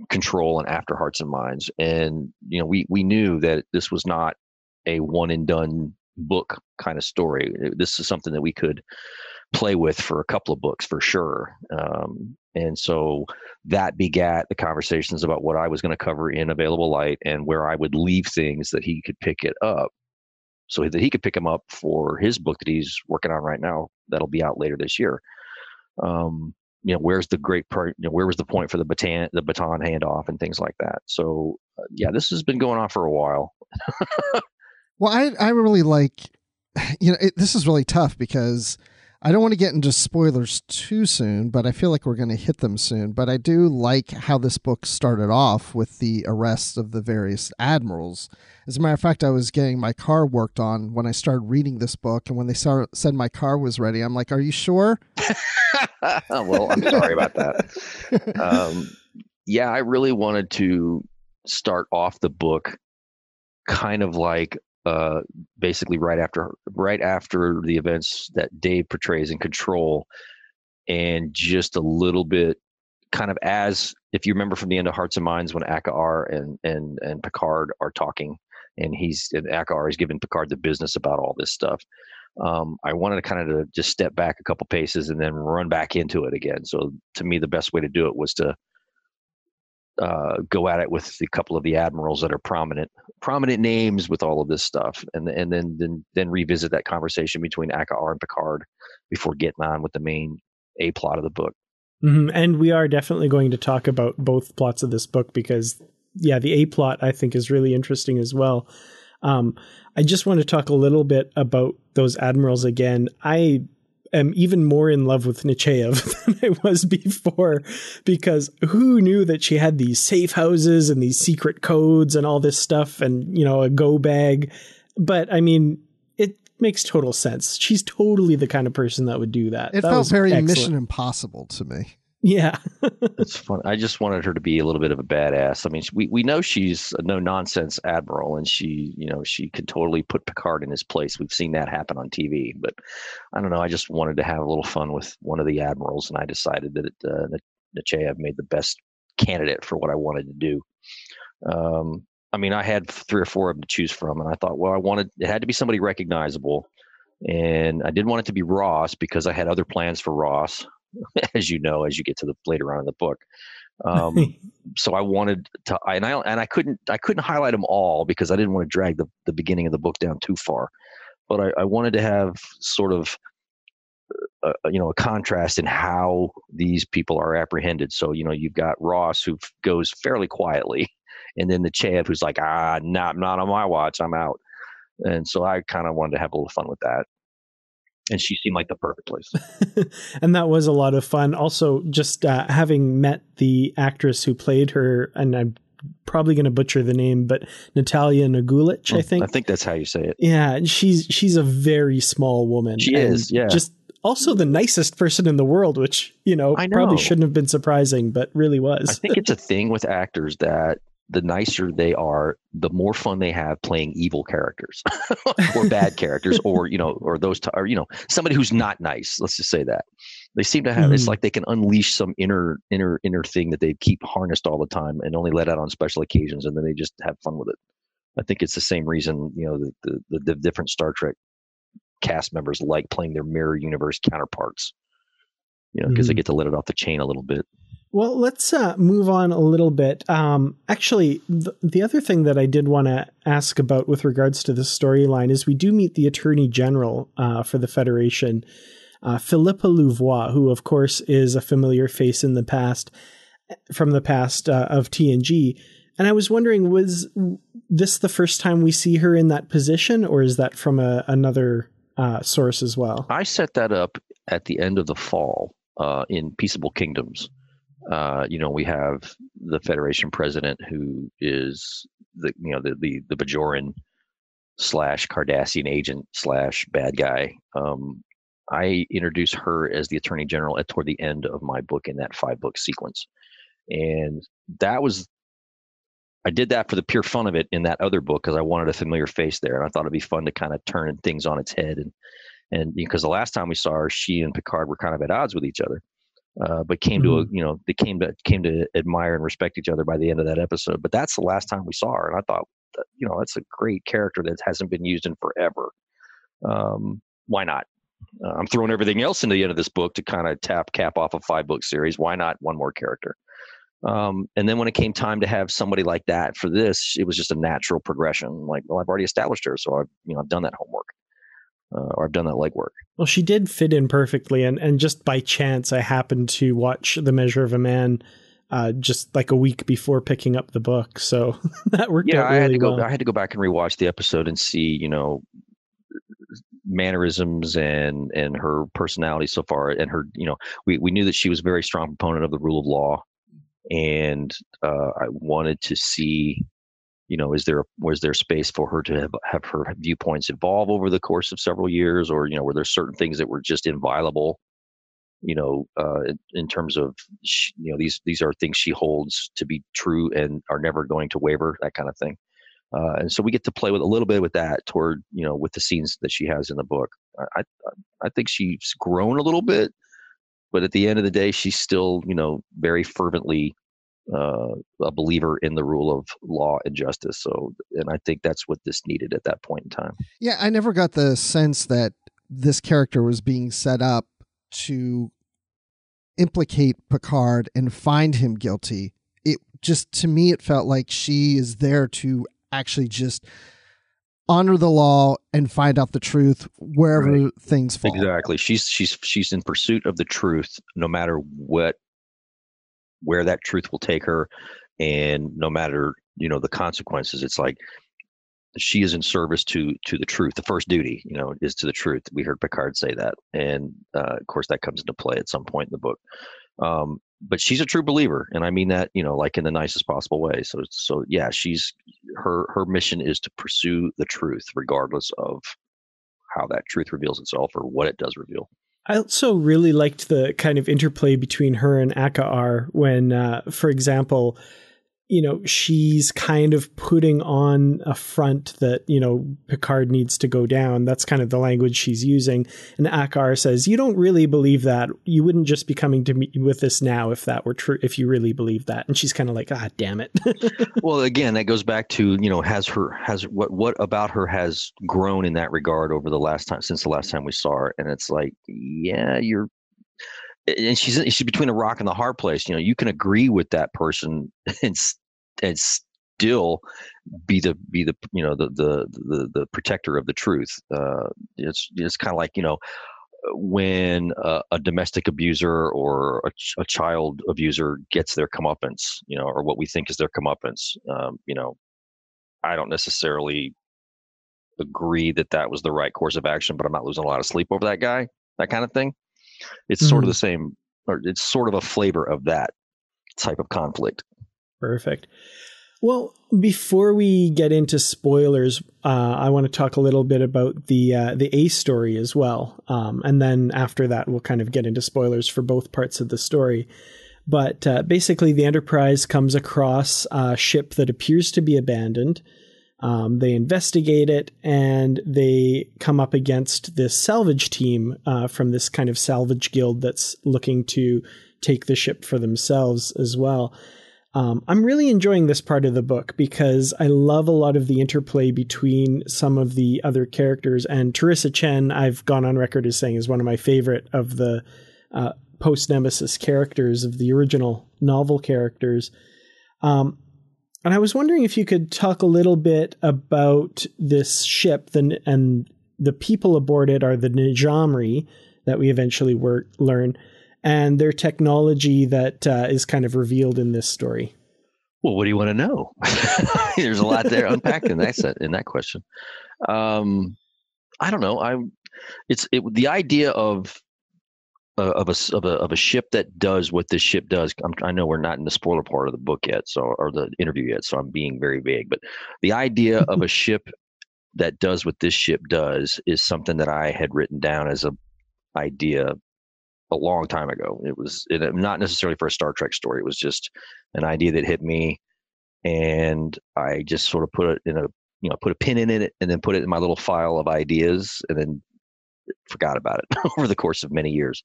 control and after hearts and minds. And you know we we knew that this was not a one and done book kind of story. This is something that we could play with for a couple of books for sure. Um, and so that begat the conversations about what i was going to cover in available light and where i would leave things that he could pick it up. So that he could pick them up for his book that he's working on right now that'll be out later this year. Um, you know where's the great part you know where was the point for the baton the baton handoff and things like that. So uh, yeah this has been going on for a while. Well i i really like you know it, this is really tough because I don't want to get into spoilers too soon, but I feel like we're going to hit them soon. But I do like how this book started off with the arrest of the various admirals. As a matter of fact, I was getting my car worked on when I started reading this book, and when they said my car was ready, I'm like, "Are you sure?" well, I'm sorry about that. Um, yeah, I really wanted to start off the book kind of like uh, basically right after right after the events that Dave portrays in Control, and just a little bit kind of as if you remember from the end of Hearts and Minds when Akaar and and and Picard are talking and he's and Akaar is giving Picard the business about all this stuff. Um, I wanted to kind of to just step back a couple paces and then run back into it again. So to me, the best way to do it was to uh, go at it with a couple of the admirals that are prominent prominent names with all of this stuff, and and then then then revisit that conversation between Akaar and Picard before getting on with the main a plot of the book. Mm-hmm. And we are definitely going to talk about both plots of this book because, yeah, the A plot I think is really interesting as well. Um, I just want to talk a little bit about those admirals again. I am even more in love with Nechayev than I was before because who knew that she had these safe houses and these secret codes and all this stuff and, you know, a go bag. But I mean, it makes total sense. She's totally the kind of person that would do that. It that felt very excellent. Mission Impossible to me. Yeah. it's fun. I just wanted her to be a little bit of a badass. I mean, we, we know she's a no nonsense admiral and she, you know, she could totally put Picard in his place. We've seen that happen on TV, but I don't know. I just wanted to have a little fun with one of the admirals and I decided that uh, Nechayev made the best candidate for what I wanted to do. Um, I mean, I had three or four of them to choose from and I thought, well, I wanted, it had to be somebody recognizable. And I didn't want it to be Ross because I had other plans for Ross. as you know, as you get to the later on in the book. Um, so I wanted to, and I and I couldn't I couldn't highlight them all because I didn't want to drag the the beginning of the book down too far. But I, I wanted to have sort of a, uh, uh, you know a contrast in how these people are apprehended. So you know you've got Ross who goes fairly quietly, and then Nechayev who's like ah not not on my watch I'm out. And so I kind of wanted to have a little fun with that and she seemed like the perfect place. and that was a lot of fun. Also, just uh, having met the actress who played her, and I'm probably going to butcher the name, but Natalia Nogulich, I mm, think. I think that's how you say it. Yeah, she's she's a very small woman. She is. Yeah. Just also the nicest person in the world, which you know, know, probably shouldn't have been surprising, but really was. I think it's a thing with actors that the nicer they are, the more fun they have playing evil characters or bad characters, or you know, or those, t- or you know, somebody who's not nice. Let's just say that they seem to have. Mm-hmm. It's like they can unleash some inner, inner, inner thing that they keep harnessed all the time and only let out on special occasions, and then they just have fun with it. I think it's the same reason you know the the, the different Star Trek cast members like playing their mirror universe counterparts. You know, because mm-hmm. they get to let it off the chain a little bit. Well, let's uh, move on a little bit. Um, actually, th- the other thing that I did want to ask about with regards to the storyline is we do meet the Attorney General uh, for the Federation, uh, Philippa Louvois, who, of course, is a familiar face in the past from the past uh, of TNG. And I was wondering, was this the first time we see her in that position, or is that from a, another uh, source as well? I set that up at the end of the fall uh, in Peaceable Kingdoms uh, you know, we have the Federation president who is the you know the the, the Bajoran slash Cardassian agent slash bad guy. Um, I introduce her as the Attorney General at toward the end of my book in that five book sequence, and that was I did that for the pure fun of it in that other book because I wanted a familiar face there, and I thought it'd be fun to kind of turn things on its head. And and because the last time we saw her, she and Picard were kind of at odds with each other uh, but came mm-hmm. to a you know they came to came to admire and respect each other by the end of that episode. But that's the last time we saw her, and I thought you know that's a great character that hasn't been used in forever. Um, why not? Uh, I'm throwing everything else into the end of this book to kind of tap cap off a five book series. Why not one more character? Um, and then when it came time to have somebody like that for this, it was just a natural progression. Like, well, I've already established her, so I've you know I've done that homework uh, or I've done that legwork. Well, she did fit in perfectly, and and just by chance, I happened to watch The Measure of a Man. Uh, just like a week before picking up the book, so that worked yeah, out really I had to go. I had to go back and rewatch the episode and see, you know, mannerisms and and her personality so far, and her, you know, we we knew that she was a very strong proponent of the rule of law, and uh, I wanted to see you know, is there was there space for her to have, have her viewpoints evolve over the course of several years, or you know, were there certain things that were just inviolable? You know, uh, in, in, terms of she, you know these these are things she holds to be true and are never going to waver, that kind of thing. Uh, and so we get to play with a little bit with that toward you know with the scenes that she has in the book. I I, I think she's grown a little bit, but at the end of the day, she's still you know very fervently uh, a believer in the rule of law and justice. So, and I think that's what this needed at that point in time. Yeah, I never got the sense that this character was being set up to implicate Picard and find him guilty. It just to me it felt like she is there to actually just honor the law and find out the truth wherever right. things fall. Exactly. She's she's she's in pursuit of the truth no matter what where that truth will take her and no matter, you know, the consequences. It's like she is in service to to the truth. The first duty, you know, is to the truth. We heard Picard say that, and uh, of course that comes into play at some point in the book. Um, but she's a true believer, and I mean that, you know, like in the nicest possible way. So, so yeah, she's her her mission is to pursue the truth, regardless of how that truth reveals itself or what it does reveal. I also really liked the kind of interplay between her and Akaar when, uh, for example, you know, she's kind of putting on a front that, you know, Picard needs to go down. That's kind of the language she's using. And Akaar says, You don't really believe that. You wouldn't just be coming to me with this now if that were true, if you really believe that. And she's kind of like, Ah, damn it. well, again, that goes back to, you know, has her, has what, what about her has grown in that regard over the last time, since the last time we saw her? And it's like, yeah, you're, and she's she's between a rock and the hard place. You know, you can agree with that person and and still be the be the you know the the the, the protector of the truth. Uh, it's it's kind of like you know when a, a domestic abuser or a, ch- a, child abuser gets their comeuppance, you know, or what we think is their comeuppance. Um, you know, I don't necessarily agree that that was the right course of action, but I'm not losing a lot of sleep over that guy. That kind of thing. It's mm-hmm. sort of the same, or it's sort of a flavor of that type of conflict. Perfect. Well, before we get into spoilers, uh, I want to talk a little bit about the uh, the A story as well, um, and then after that, we'll kind of get into spoilers for both parts of the story. But uh, basically, the Enterprise comes across a ship that appears to be abandoned. Um, they investigate it and they come up against this salvage team uh, from this kind of salvage guild that's looking to take the ship for themselves as well. Um, I'm really enjoying this part of the book because I love a lot of the interplay between some of the other characters. And T'Ryssa Chen, I've gone on record as saying, is one of my favorite of the uh, post Nemesis characters, of the original novel characters. Um, and I was wondering if you could talk a little bit about this ship the, and the people aboard it are the Najamri that we eventually wor- learn and their technology that uh, is kind of revealed in this story. Well, what do you want to know? There's a lot there unpacked in that in that question. Um, I don't know. I it's it, the idea of Uh, of a of a of a ship that does what this ship does. I'm, i know we're not in the spoiler part of the book yet, so or the interview yet, so I'm being very vague. But the idea of a ship that does what this ship does is something that I had written down as a idea a long time ago. It was it, uh, not necessarily for a Star Trek story. It was just an idea that hit me, and I just sort of put it in a you know put a pin in it and then put it in my little file of ideas and then forgot about it over the course of many years.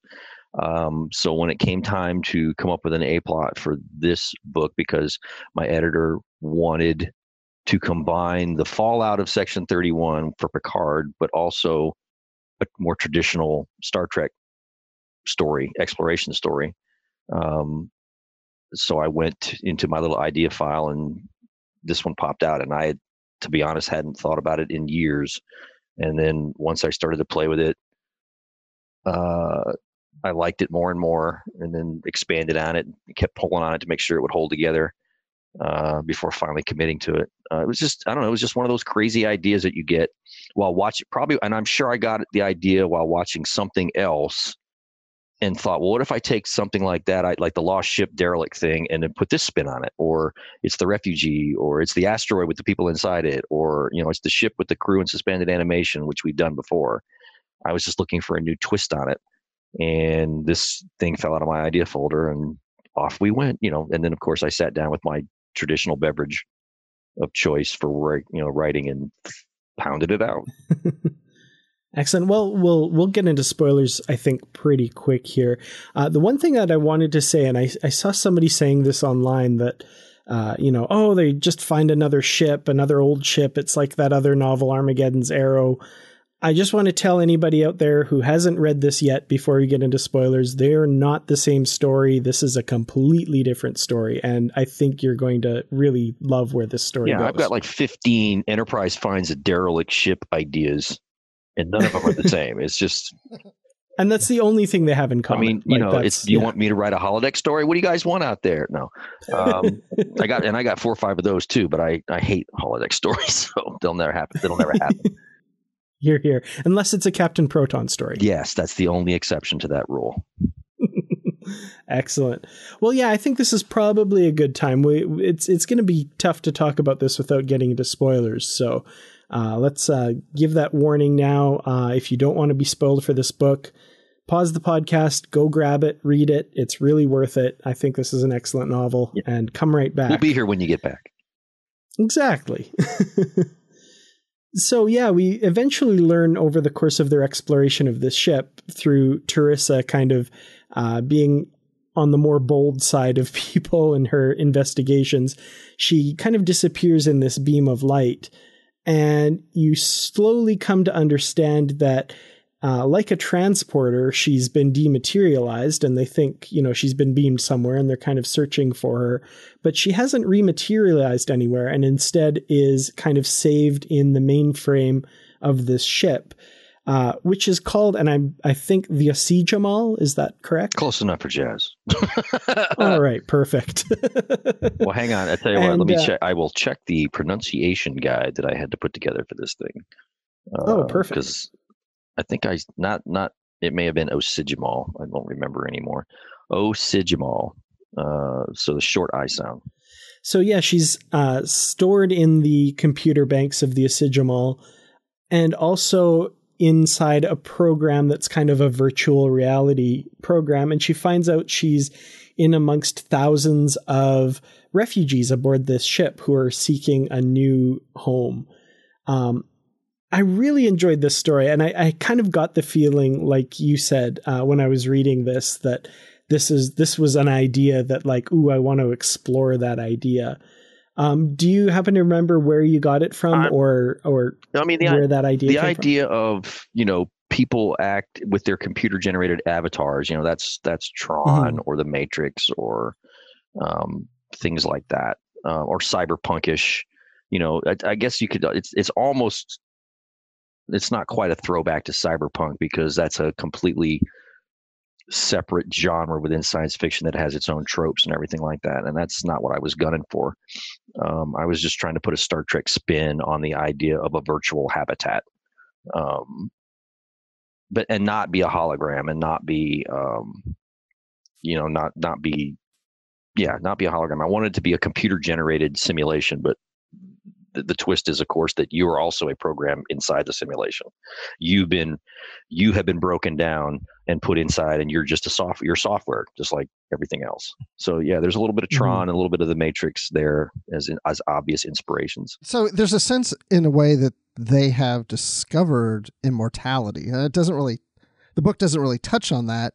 Um, so when it came time to come up with an A plot for this book, because my editor wanted to combine the fallout of Section 31 for Picard, but also a more traditional Star Trek story, exploration story. Um, so I went into my little idea file and this one popped out and I, to be honest, hadn't thought about it in years. And then once I started to play with it, uh, I liked it more and more and then expanded on it, kept pulling on it to make sure it would hold together uh, before finally committing to it. Uh, it was just, I don't know, it was just one of those crazy ideas that you get while watching, probably, and I'm sure I got the idea while watching something else and thought, well, what if I take something like that, I, like the lost ship derelict thing, and then put this spin on it, or it's the refugee, or it's the asteroid with the people inside it, or you know, it's the ship with the crew and suspended animation, which we've done before. I was just looking for a new twist on it, and this thing fell out of my idea folder, and off we went. You know, and then of course I sat down with my traditional beverage of choice for you know writing and pounded it out. Excellent. Well, we'll we'll get into spoilers. I think pretty quick here. Uh, the one thing that I wanted to say, and I I saw somebody saying this online that. Uh, you know, oh, they just find another ship, another old ship. It's like that other novel, Armageddon's Arrow. I just want to tell anybody out there who hasn't read this yet before we get into spoilers, they're not the same story. This is a completely different story. And I think you're going to really love where this story yeah, goes. I've got like 15 Enterprise finds a derelict ship ideas and none of them are the same. It's just. And that's the only thing they have in common. I mean, you like know, it's. You yeah. want me to write a holodeck story? What do you guys want out there? No, um, I got and I got four or five of those too. But I I hate holodeck stories, so they'll never happen. They'll never happen. Here, here, unless it's a Captain Proton story. Yes, that's the only exception to that rule. Excellent. Well, yeah, I think this is probably a good time. We it's it's going to be tough to talk about this without getting into spoilers. So uh, let's uh, give that warning now. Uh, if you don't want to be spoiled for this book, pause the podcast, go grab it, read it. It's really worth it. I think this is an excellent novel, yeah. and come right back. We'll be here when you get back. Exactly. so yeah, we eventually learn over the course of their exploration of this ship through T'Ryssa kind of uh, being on the more bold side of people in her investigations. She kind of disappears in this beam of light and you slowly come to understand that uh, like a transporter, she's been dematerialized, and they think, you know, she's been beamed somewhere, and they're kind of searching for her. But she hasn't rematerialized anywhere, and instead is kind of saved in the mainframe of this ship. Uh, which is called, and I I think the Asijamal. Is that correct? Close enough for jazz. All right, perfect. well, hang on. I tell you and, what. Let me uh, check. I will check the pronunciation guide that I had to put together for this thing. Uh, oh, perfect. Because I think I not not. It may have been Osigimal. I don't remember anymore. Osigimal. Uh, so the short I sound. So yeah, she's uh, stored in the computer banks of the Asijamal, and also inside a program that's kind of a virtual reality program. And she finds out she's in amongst thousands of refugees aboard this ship who are seeking a new home. Um, I really enjoyed this story, and I, I, kind of got the feeling, like you said uh, when I was reading this, that this is this was an idea that, like, ooh, I want to explore that idea. Um, do you happen to remember where you got it from, or or I mean, the, where that idea? The idea from? of you know people act with their computer generated avatars. You know, that's that's Tron mm-hmm. or the Matrix or um, things like that, uh, or cyberpunkish. You know, I, I guess you could. It's it's almost. It's not quite a throwback to cyberpunk because that's a completely separate genre within science fiction that has its own tropes and everything like that. And that's not what I was gunning for. Um, I was just trying to put a Star Trek spin on the idea of a virtual habitat. Um, but and not be a hologram and not be um, you know not not be yeah not be a hologram i wanted to be a computer generated simulation but the, the twist is of course that you are also a program inside the simulation. You've been you have been broken down and put inside and you're just a software your software just like everything else. So yeah there's a little bit of tron mm-hmm. and a little bit of the matrix there as in, as obvious inspirations. So there's a sense in a way that they have discovered immortality. And it doesn't really the book doesn't really touch on that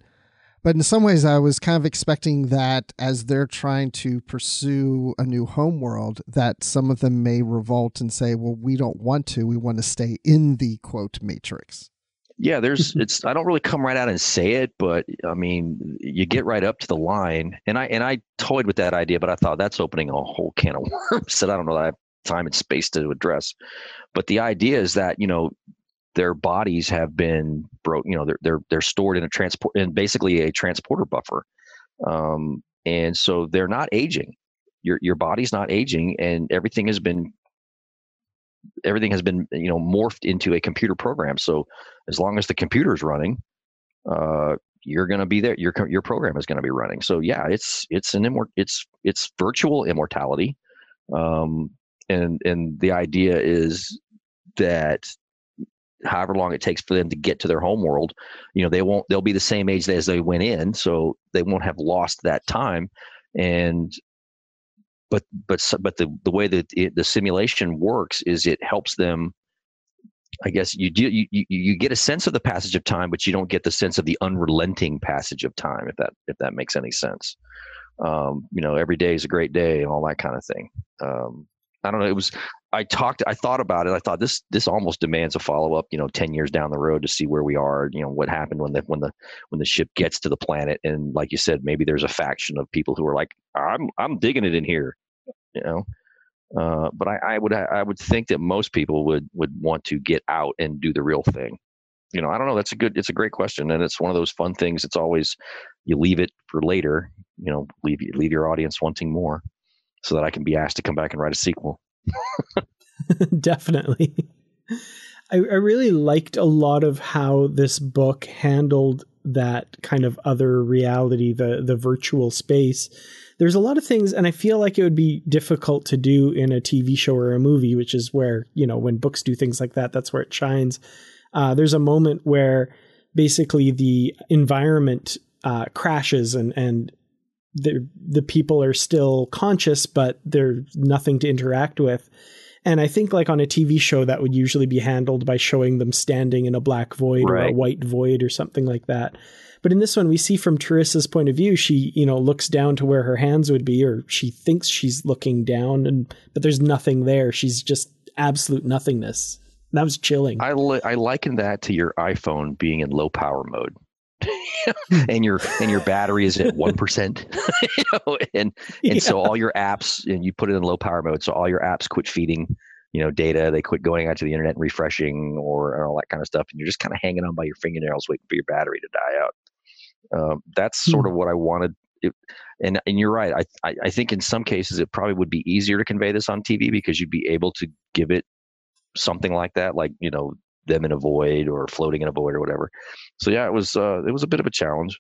but in some ways, I was kind of expecting that as they're trying to pursue a new homeworld, that some of them may revolt and say, well, we don't want to. We want to stay in the quote matrix. Yeah, there's it's I don't really come right out and say it, but I mean, you get right up to the line. And I and I toyed with that idea, but I thought that's opening a whole can of worms that I don't know that I have time and space to address. But the idea is that, you know, their bodies have been broke. You know, they're they're they're stored in a transport in basically a transporter buffer, um, and so they're not aging. Your your body's not aging, and everything has been everything has been you know morphed into a computer program. So as long as the computer is running, uh, you're going to be there. Your your program is going to be running. So yeah, it's it's an immort it's it's virtual immortality, um, and and the idea is that however long it takes for them to get to their home world you know they won't they'll be the same age as they went in so they won't have lost that time and but but but the the way that it, the simulation works is it helps them I guess you do you, you you get a sense of the passage of time, but you don't get the sense of the unrelenting passage of time. If that if that makes any sense, um, you know, every day is a great day and all that kind of thing. Um, I don't know. It was I talked. I thought about it. I thought this this almost demands a follow up. You know, ten years down the road to see where we are. You know, what happened when the when the when the ship gets to the planet. And like you said, maybe there's a faction of people who are like, I'm I'm digging it in here. You know, uh, but I, I would I would think that most people would would want to get out and do the real thing. You know, I don't know. That's a good. It's a great question, and it's one of those fun things. It's always you leave it for later. You know, leave leave your audience wanting more, so that I can be asked to come back and write a sequel. Definitely. I, I really liked a lot of how this book handled that kind of other reality, the the virtual space there's a lot of things, and I feel like it would be difficult to do in a TV show or a movie, which is where, you know, when books do things like that, that's where it shines. Uh, there's a moment where basically the environment uh, crashes and, and the, the people are still conscious, but there's nothing to interact with. And I think like on a TV show that would usually be handled by showing them standing in a black void right. or a white void or something like that. But in this one, we see from T'Ryssa's point of view, she, you know, looks down to where her hands would be, or she thinks she's looking down, and but there's nothing there. She's just absolute nothingness. That was chilling. I li- I liken that to your iPhone being in low power mode. and your and your battery is at one percent, you know, and and yeah. so all your apps and you put it in low power mode, so all your apps quit feeding, you know, data. They quit going out to the internet and refreshing or, or all that kind of stuff, and you're just kind of hanging on by your fingernails, waiting for your battery to die out. Um, that's sort hmm. of what I wanted. It, and and you're right. I, I I think in some cases it probably would be easier to convey this on TV because you'd be able to give it something like that, like you know them in a void or floating in a void or whatever. So yeah, it was uh, it was a bit of a challenge,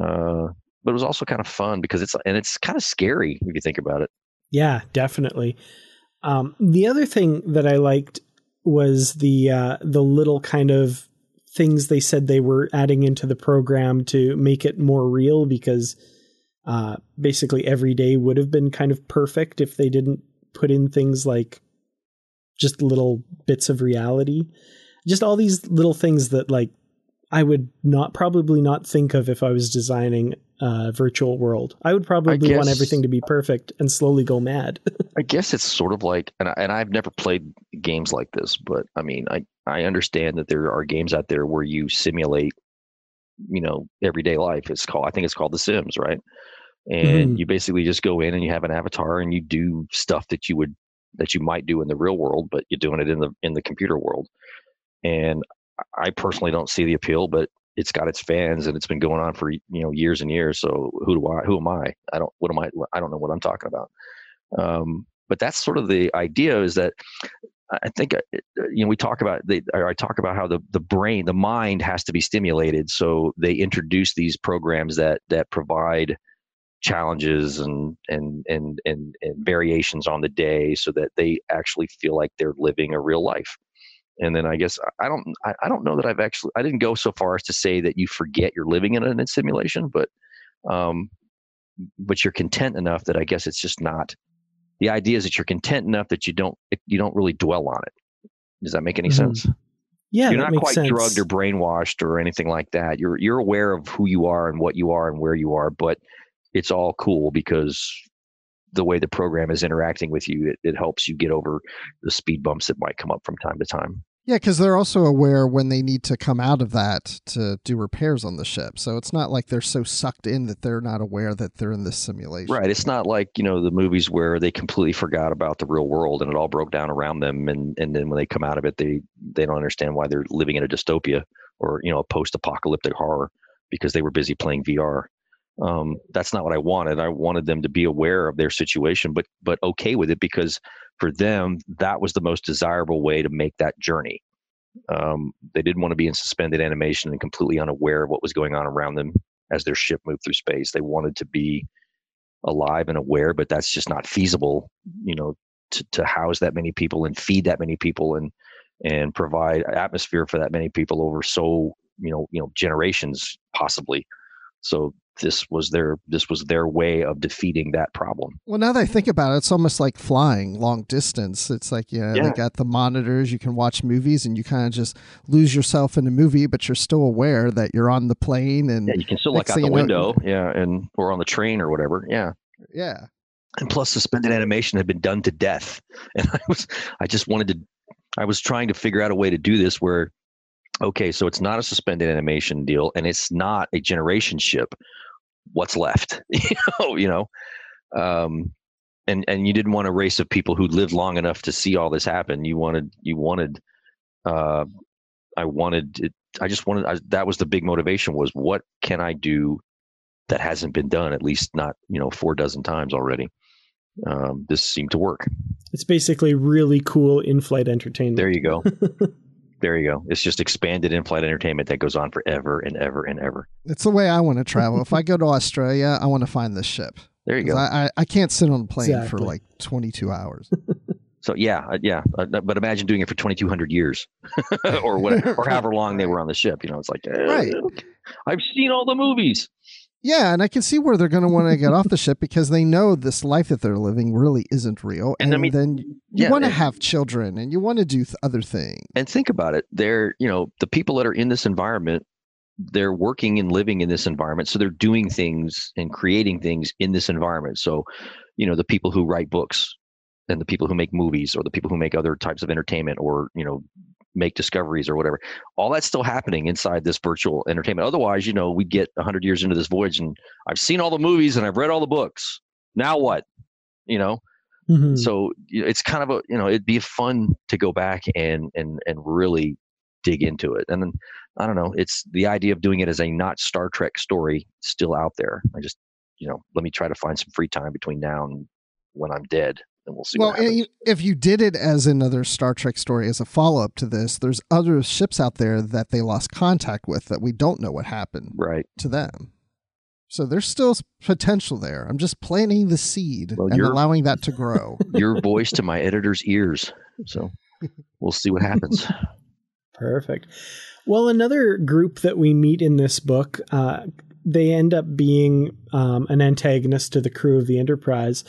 uh, but it was also kind of fun because it's and it's kind of scary if you think about it. Yeah, definitely. Um, the other thing that I liked was the uh, the little kind of things they said they were adding into the program to make it more real because uh, basically every day would have been kind of perfect if they didn't put in things like just little bits of reality just all these little things that like i would not probably not think of if i was designing a virtual world i would probably guess, want everything to be perfect and slowly go mad i guess it's sort of like and, I, and i've never played games like this but i mean i I understand that there are games out there where you simulate, you know, everyday life. It's called, I think it's called The Sims, right? And mm-hmm. you basically just go in and you have an avatar and you do stuff that you would that you might do in the real world, but you're doing it in the in the computer world. And I personally don't see the appeal, but it's got its fans and it's been going on for you know years and years. So who do I? Who am I? I don't. What am I? I don't know what I'm talking about. Um, but that's sort of the idea is that I think uh, you know we talk about the, I talk about how the the brain the mind has to be stimulated so they introduce these programs that that provide challenges and and and and, and variations on the day so that they actually feel like they're living a real life and then I guess I don't I, I don't know that I've actually I didn't go so far as to say that you forget you're living in a simulation but um but you're content enough that I guess it's just not the idea is that you're content enough that you don't you don't really dwell on it. Does that make any mm-hmm. sense? Yeah, you're not quite sense. drugged or brainwashed or anything like that. You're you're aware of who you are and what you are and where you are, but it's all cool because the way the program is interacting with you, it, it helps you get over the speed bumps that might come up from time to time. Yeah, because they're also aware when they need to come out of that to do repairs on the ship. So it's not like they're so sucked in that they're not aware that they're in this simulation. Right. It's not like, you know, the movies where they completely forgot about the real world and it all broke down around them and, and then when they come out of it they they don't understand why they're living in a dystopia or, you know, a post apocalyptic horror because they were busy playing VR. Um, that's not what I wanted. I wanted them to be aware of their situation, but but okay with it because for them, that was the most desirable way to make that journey. Um, they didn't want to be in suspended animation and completely unaware of what was going on around them as their ship moved through space. They wanted to be alive and aware, but that's just not feasible, you know, to, to house that many people and feed that many people and and provide atmosphere for that many people over so you know you know generations possibly. So this was their this was their way of defeating that problem. Well, now that I think about it, it's almost like flying long distance. It's like you know, Yeah. they got the monitors, you can watch movies, and you kind of just lose yourself in a movie, but you're still aware that you're on the plane and Yeah, you can still look out the you know- window, yeah, and or on the train or whatever, yeah. yeah. and plus suspended animation had been done to death and i was i just wanted to i was trying to figure out a way to do this where okay so it's not a suspended animation deal and it's not a generation ship what's left you know you know um and and you didn't want a race of people who lived long enough to see all this happen you wanted you wanted uh i wanted it i just wanted I, that was the big motivation was what can i do that hasn't been done at least not you know four dozen times already um, this seemed to work. It's basically really cool in-flight entertainment. There you go. there you go. It's just expanded in-flight entertainment that goes on forever and ever and ever. It's the way I want to travel. if I go to Australia, I want to find this ship. There you go. I, I, I can't sit on a plane for like 22 hours. so yeah, uh, yeah. Uh, but imagine doing it for 2,200 years, or whatever, or however long they were on the ship. You know, it's like, Right. I've seen all the movies. Yeah, and I can see where they're going to want to get off the ship because they know this life that they're living really isn't real. And And, I mean, then you yeah, want to have children and you want to do th- other things. And think about it. They're, you know, the people that are in this environment, they're working and living in this environment. So they're doing things and creating things in this environment. So, you know, the people who write books and the people who make movies or the people who make other types of entertainment or, you know, make discoveries or whatever, all that's still happening inside this virtual entertainment. Otherwise, you know, we'd get 100 years into this voyage and I've seen all the movies and I've read all the books. Now what? You know, Mhm. so it's kind of a you know it'd be fun to go back and and and really dig into it and then i don't know it's the idea of doing it as a not star trek story still out there i just you know let me try to find some free time between now and when i'm dead and we'll see Well, what happens. if you did it as another Star Trek story as a follow up to this, there's other ships out there that they lost contact with that we don't know what happened right to them. So there's still potential there. I'm just planting the seed Well, and you're- allowing that to grow. your voice to my editor's ears so we'll see what happens Perfect. Well, another group that we meet in this book, uh, they end up being um, an antagonist to the crew of the Enterprise.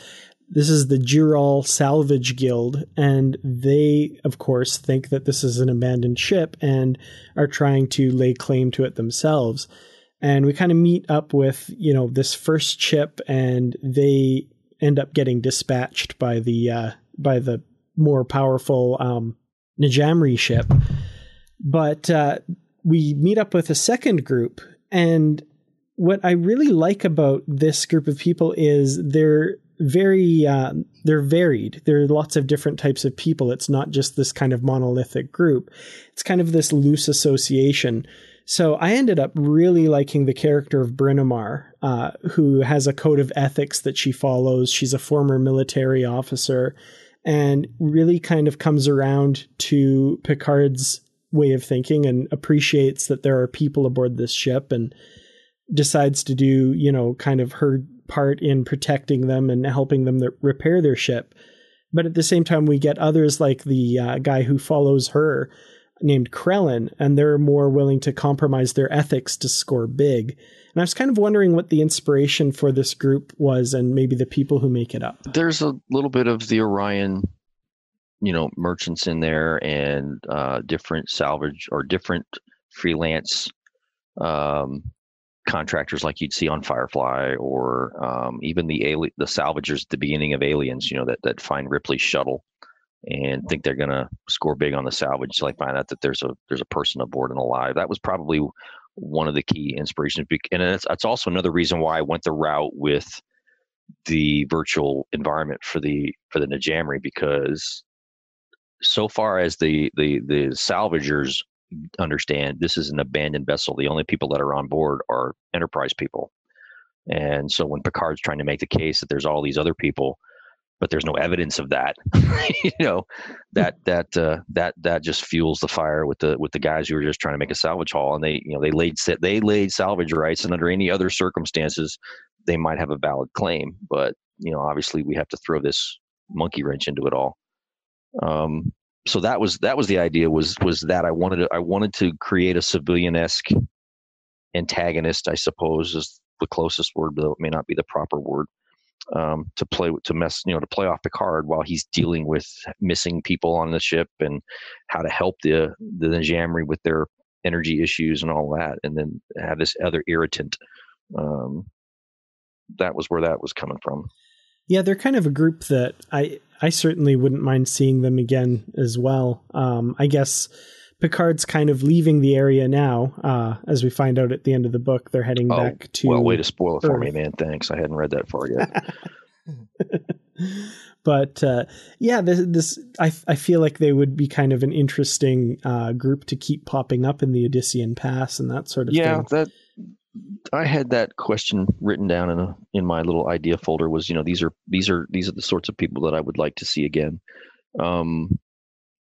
This is the Jirol Salvage Guild, and they, of course, think that this is an abandoned ship and are trying to lay claim to it themselves. And we kind of meet up with, you know, this first ship, and they end up getting dispatched by the uh, by the more powerful um, Najamri ship but uh, we meet up with a second group and what i really like about this group of people is they're very uh, they're varied. There are lots of different types of people. It's not just this kind of monolithic group. It's kind of this loose association. So i ended up really liking the character of Brynamar, uh, who has a code of ethics that she follows. She's a former military officer and really kind of comes around to picard's way of thinking and appreciates that there are people aboard this ship and decides to do, you know, kind of her part in protecting them and helping them th- repair their ship. But at the same time, we get others like the uh, guy who follows her named Krellin, and they're more willing to compromise their ethics to score big. And I was kind of wondering what the inspiration for this group was and maybe the people who make it up. there's a little bit of the orion you know merchants in there and uh, different salvage or different freelance um, contractors like you'd see on Firefly or um, even the ali- the salvagers at the beginning of Aliens, you know, that, that find Ripley's shuttle and think they're gonna score big on the salvage till they find out that there's a there's a person aboard and alive. That was probably one of the key inspirations, and it's, it's also another reason why I went the route with the virtual environment for the for the Najamri because so far as the the the salvagers understand this is an abandoned vessel. The only people that are on board are enterprise people. And so when picard's trying to make the case that there's all these other people but there's no evidence of that you know that that uh, that that just fuels the fire with the with the guys who are just trying to make a salvage haul. And they you know they laid they laid salvage rights and under any other circumstances they might have a valid claim. But you know obviously we have to throw this monkey wrench into it all. Um, so that was that was the idea was was that I wanted to I wanted to create a civilian esque antagonist I suppose is the closest word, though it may not be the proper word. Um, to play to mess you know to play off Picard while he's dealing with missing people on the ship and how to help the the Najamri with their energy issues and all that, and then have this other irritant. Um, that was where that was coming from. Yeah, they're kind of a group that I I certainly wouldn't mind seeing them again as well. Um, I guess Picard's kind of leaving the area now, uh, as we find out at the end of the book. They're heading Oh, back to. Well, way to spoil it for me, man. Thanks. I hadn't read that far yet. but uh, yeah, this, this I I feel like they would be kind of an interesting uh, group to keep popping up in the Odyssean Pass and that sort of yeah, thing. that I had that question written down in a in my little idea folder. Was you know these are these are these are the sorts of people that I would like to see again. Um,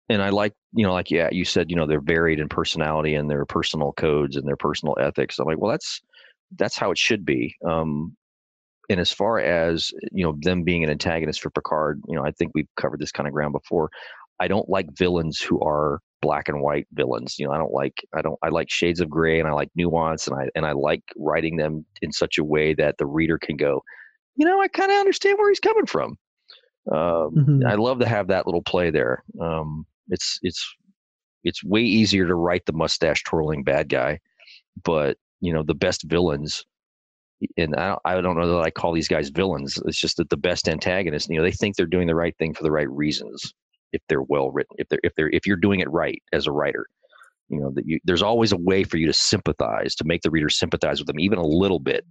and I like you know like yeah you said you know they're varied in personality and their personal codes and their personal ethics. I'm like well that's that's how it should be. Um, and as far as you know them being an antagonist for Picard, you know I think we've covered this kind of ground before. I don't like villains who are black and white villains. You know, I don't like I don't I like shades of gray and I like nuance and I and I like writing them in such a way that the reader can go, you know, I kind of understand where he's coming from. Um, Mhm. I love to have that little play there. Um, it's it's it's way easier to write the mustache twirling bad guy, but you know the best villains. And I I don't know that I call these guys villains. It's just that the best antagonists, you know, they think they're doing the right thing for the right reasons if they're well written if they're if they're if you're doing it right as a writer you know that you there's always a way for you to sympathize to make the reader sympathize with them even a little bit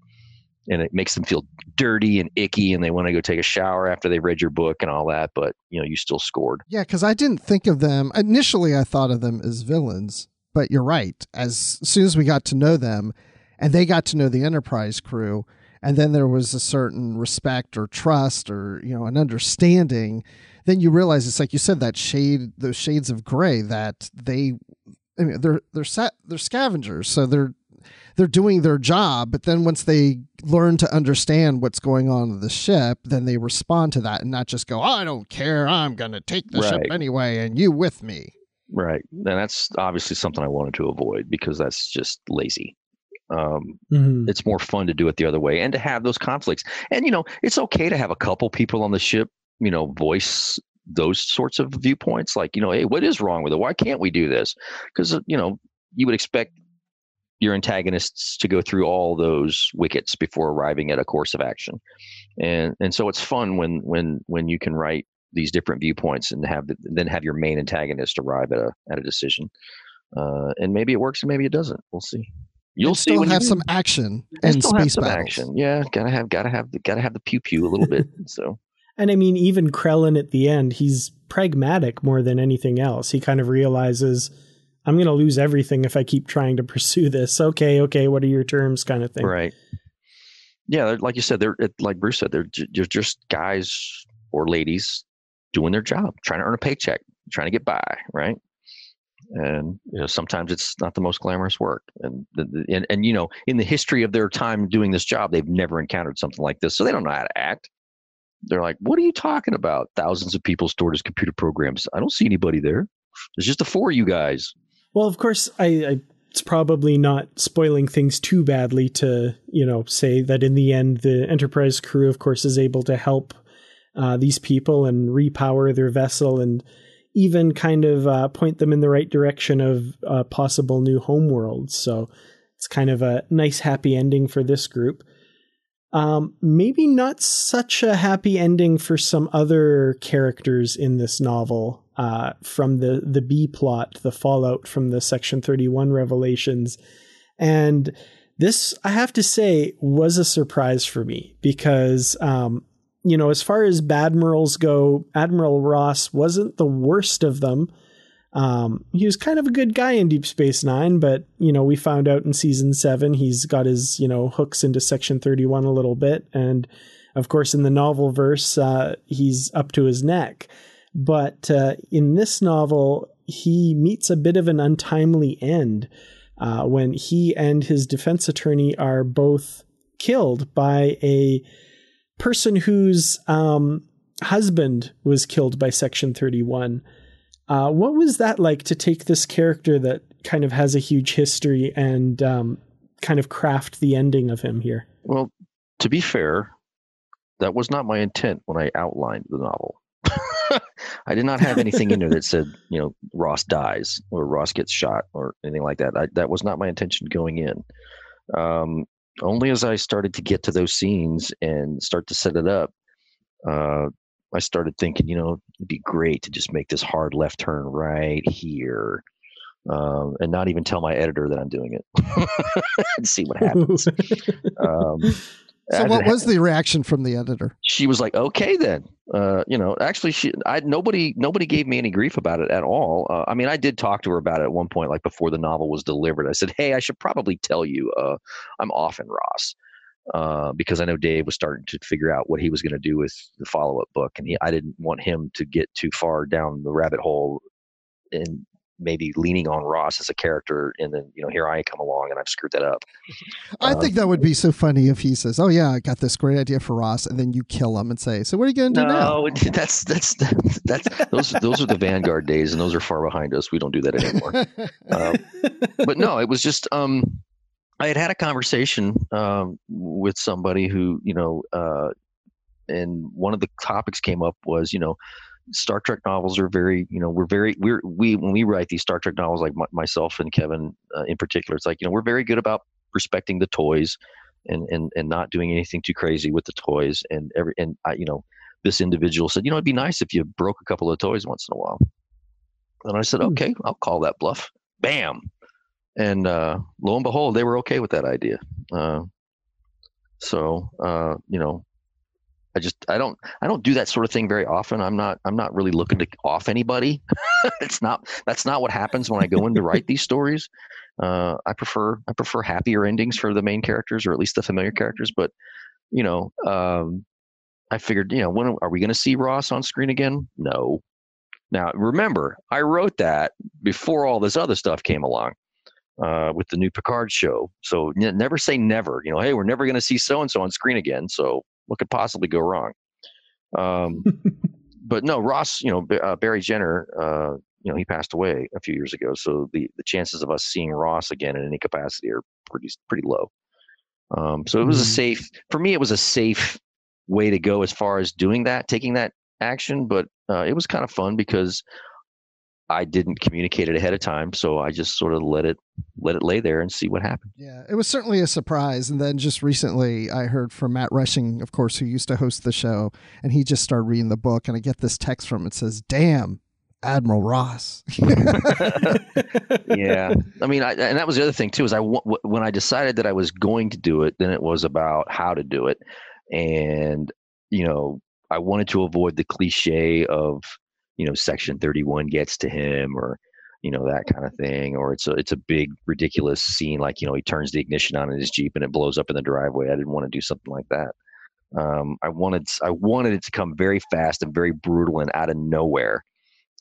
and it makes them feel dirty and icky and they want to go take a shower after they've read your book and all that but you know you still scored Yeah, because I didn't think of them initially. I thought of them as villains, but you're right. As soon as we got to know them, and they got to know the Enterprise crew, and then there was a certain respect or trust or you know an understanding. Then you realize it's like you said that shade, those shades of gray that they, I mean, they're they're sa- they're scavengers, so they're they're doing their job. But then once they learn to understand what's going on in the ship, then they respond to that and not just go, "I don't care, I'm gonna take the ship anyway, and you with me." right and that's obviously something i wanted to avoid because that's just lazy um, Mhm. it's more fun to do it the other way and to have those conflicts and you know it's okay to have a couple people on the ship you know voice those sorts of viewpoints like you know hey what is wrong with it why can't we do this because you know you would expect your antagonists to go through all those wickets before arriving at a course of action and and so it's fun when when when you can write these different viewpoints and have the, then have your main antagonist arrive at a at a decision uh, and maybe it works and maybe it doesn't we'll see you'll And see still when you have do. some action And and still have space some battles. action. Yeah, gotta have gotta have the gotta have the pew pew a little bit. So And I mean, even Krellin at the end, he's pragmatic more than anything else. He kind of realizes, I'm going to lose everything if I keep trying to pursue this. Okay, okay, what are your terms, kind of thing. right. Yeah, like you said, they're like Bruce said, they're ju- they're just guys or ladies doing their job, trying to earn a paycheck, trying to get by, right? And you know, sometimes it's not the most glamorous work, and and and you know, in the history of their time doing this job, they've never encountered something like this, so they don't know how to act. They're like, "What are you talking about? Thousands of people stored as computer programs. I don't see anybody there. It's just the four of you guys." Well, of course, I, I it's probably not spoiling things too badly to you know say that in the end the Enterprise crew, of course, is able to help uh, these people and repower their vessel and even kind of uh, point them in the right direction of uh, possible new homeworlds. So it's kind of a nice happy ending for this group. Um, maybe not such a happy ending for some other characters in this novel uh, from the the B plot, the fallout from the Section Thirty One revelations, and this I have to say was a surprise for me because um, you know as far as Badmirals go, Admiral Ross wasn't the worst of them. Um, he was kind of a good guy in Deep Space Nine, but you know we found out in season seven he's got his you know hooks into Section Thirty One a little bit, and of course in the novel verse uh, he's up to his neck. But uh, in this novel, he meets a bit of an untimely end uh, when he and his defense attorney are both killed by a person whose um, husband was killed by Section Thirty One. Uh, what was that like to take this character that kind of has a huge history and um, kind of craft the ending of him here? Well, to be fair, that was not my intent when I outlined the novel. I did not have anything in there that said, you know, Ross dies or Ross gets shot or anything like that. I, that was not my intention going in. Um, only as I started to get to those scenes and start to set it up, uh, I started thinking, you know, it'd be great to just make this hard left turn right here. Um, and not even tell my editor that I'm doing it and see what happens. um, so, what was the reaction from the editor? She was like, "Okay, then." Uh, you know, actually, she, I, nobody, nobody gave me any grief about it at all. Uh, I mean, I did talk to her about it at one point, like before the novel was delivered. I said, "Hey, I should probably tell you, uh, I'm off in Ross." Uh, because I know Dave was starting to figure out what he was going to do with the follow-up book, and he, I didn't want him to get too far down the rabbit hole and maybe leaning on Ross as a character, and then you know here I come along and I've screwed that up. I uh, think that would be so funny if he says, "Oh yeah, I got this great idea for Ross," and then you kill him and say, "So what are you going to do now? no, now?" that's that's that's those those are the Vanguard days, and those are far behind us. We don't do that anymore. um, but no, it was just um, I had had a conversation um, with somebody who you know. Uh, and one of the topics came up was, you know, Star Trek novels are very, you know, we're very, we're, we, when we write these Star Trek novels, like my, myself and Kevin uh, in particular, it's like, you know, we're very good about respecting the toys and, and, and not doing anything too crazy with the toys. And every, and I, you know, this individual said, you know, it'd be nice if you broke a couple of toys once in a while. And I said, hmm. okay, I'll call that bluff. Bam. And uh, lo and behold, they were okay with that idea. Uh, so, uh, you know, I just I don't I don't do that sort of thing very often. I'm not I'm not really looking to off anybody. it's not that's not what happens when I go in to write these stories. Uh, I prefer I prefer happier endings for the main characters or at least the familiar characters. But you know, um, I figured you know when are we going to see Ross on screen again? No. Now remember, I wrote that before all this other stuff came along uh, with the new Picard show. So n- never say never. You know, hey, we're never going to see so and so on screen again. So what could possibly go wrong? Um, but no, Ross, you know, uh, Barry Jenner, uh, you know, he passed away a few years ago. So the, the chances of us seeing Ross again in any capacity are pretty, pretty low. Um, so it was mm-hmm. a safe, for me, it was a safe way to go as far as doing that, taking that action. But uh, it was kind of fun because I didn't communicate it ahead of time, so I just sort of let it let it lay there and see what happened. Yeah, it was certainly a surprise. And then just recently, I heard from Matt Rushing, of course, who used to host the show, and he just started reading the book, and I get this text from him. It says, "Damn, Admiral Ross." yeah, I mean, I, and that was the other thing too. Is I when I decided that I was going to do it, then it was about how to do it, and you know, I wanted to avoid the cliche of you know section 31 gets to him or you know that kind of thing or it's a it's a big ridiculous scene like you know he turns the ignition on in his jeep and it blows up in the driveway. I didn't want to do something like that. Um, i wanted i wanted it to come very fast and very brutal and out of nowhere.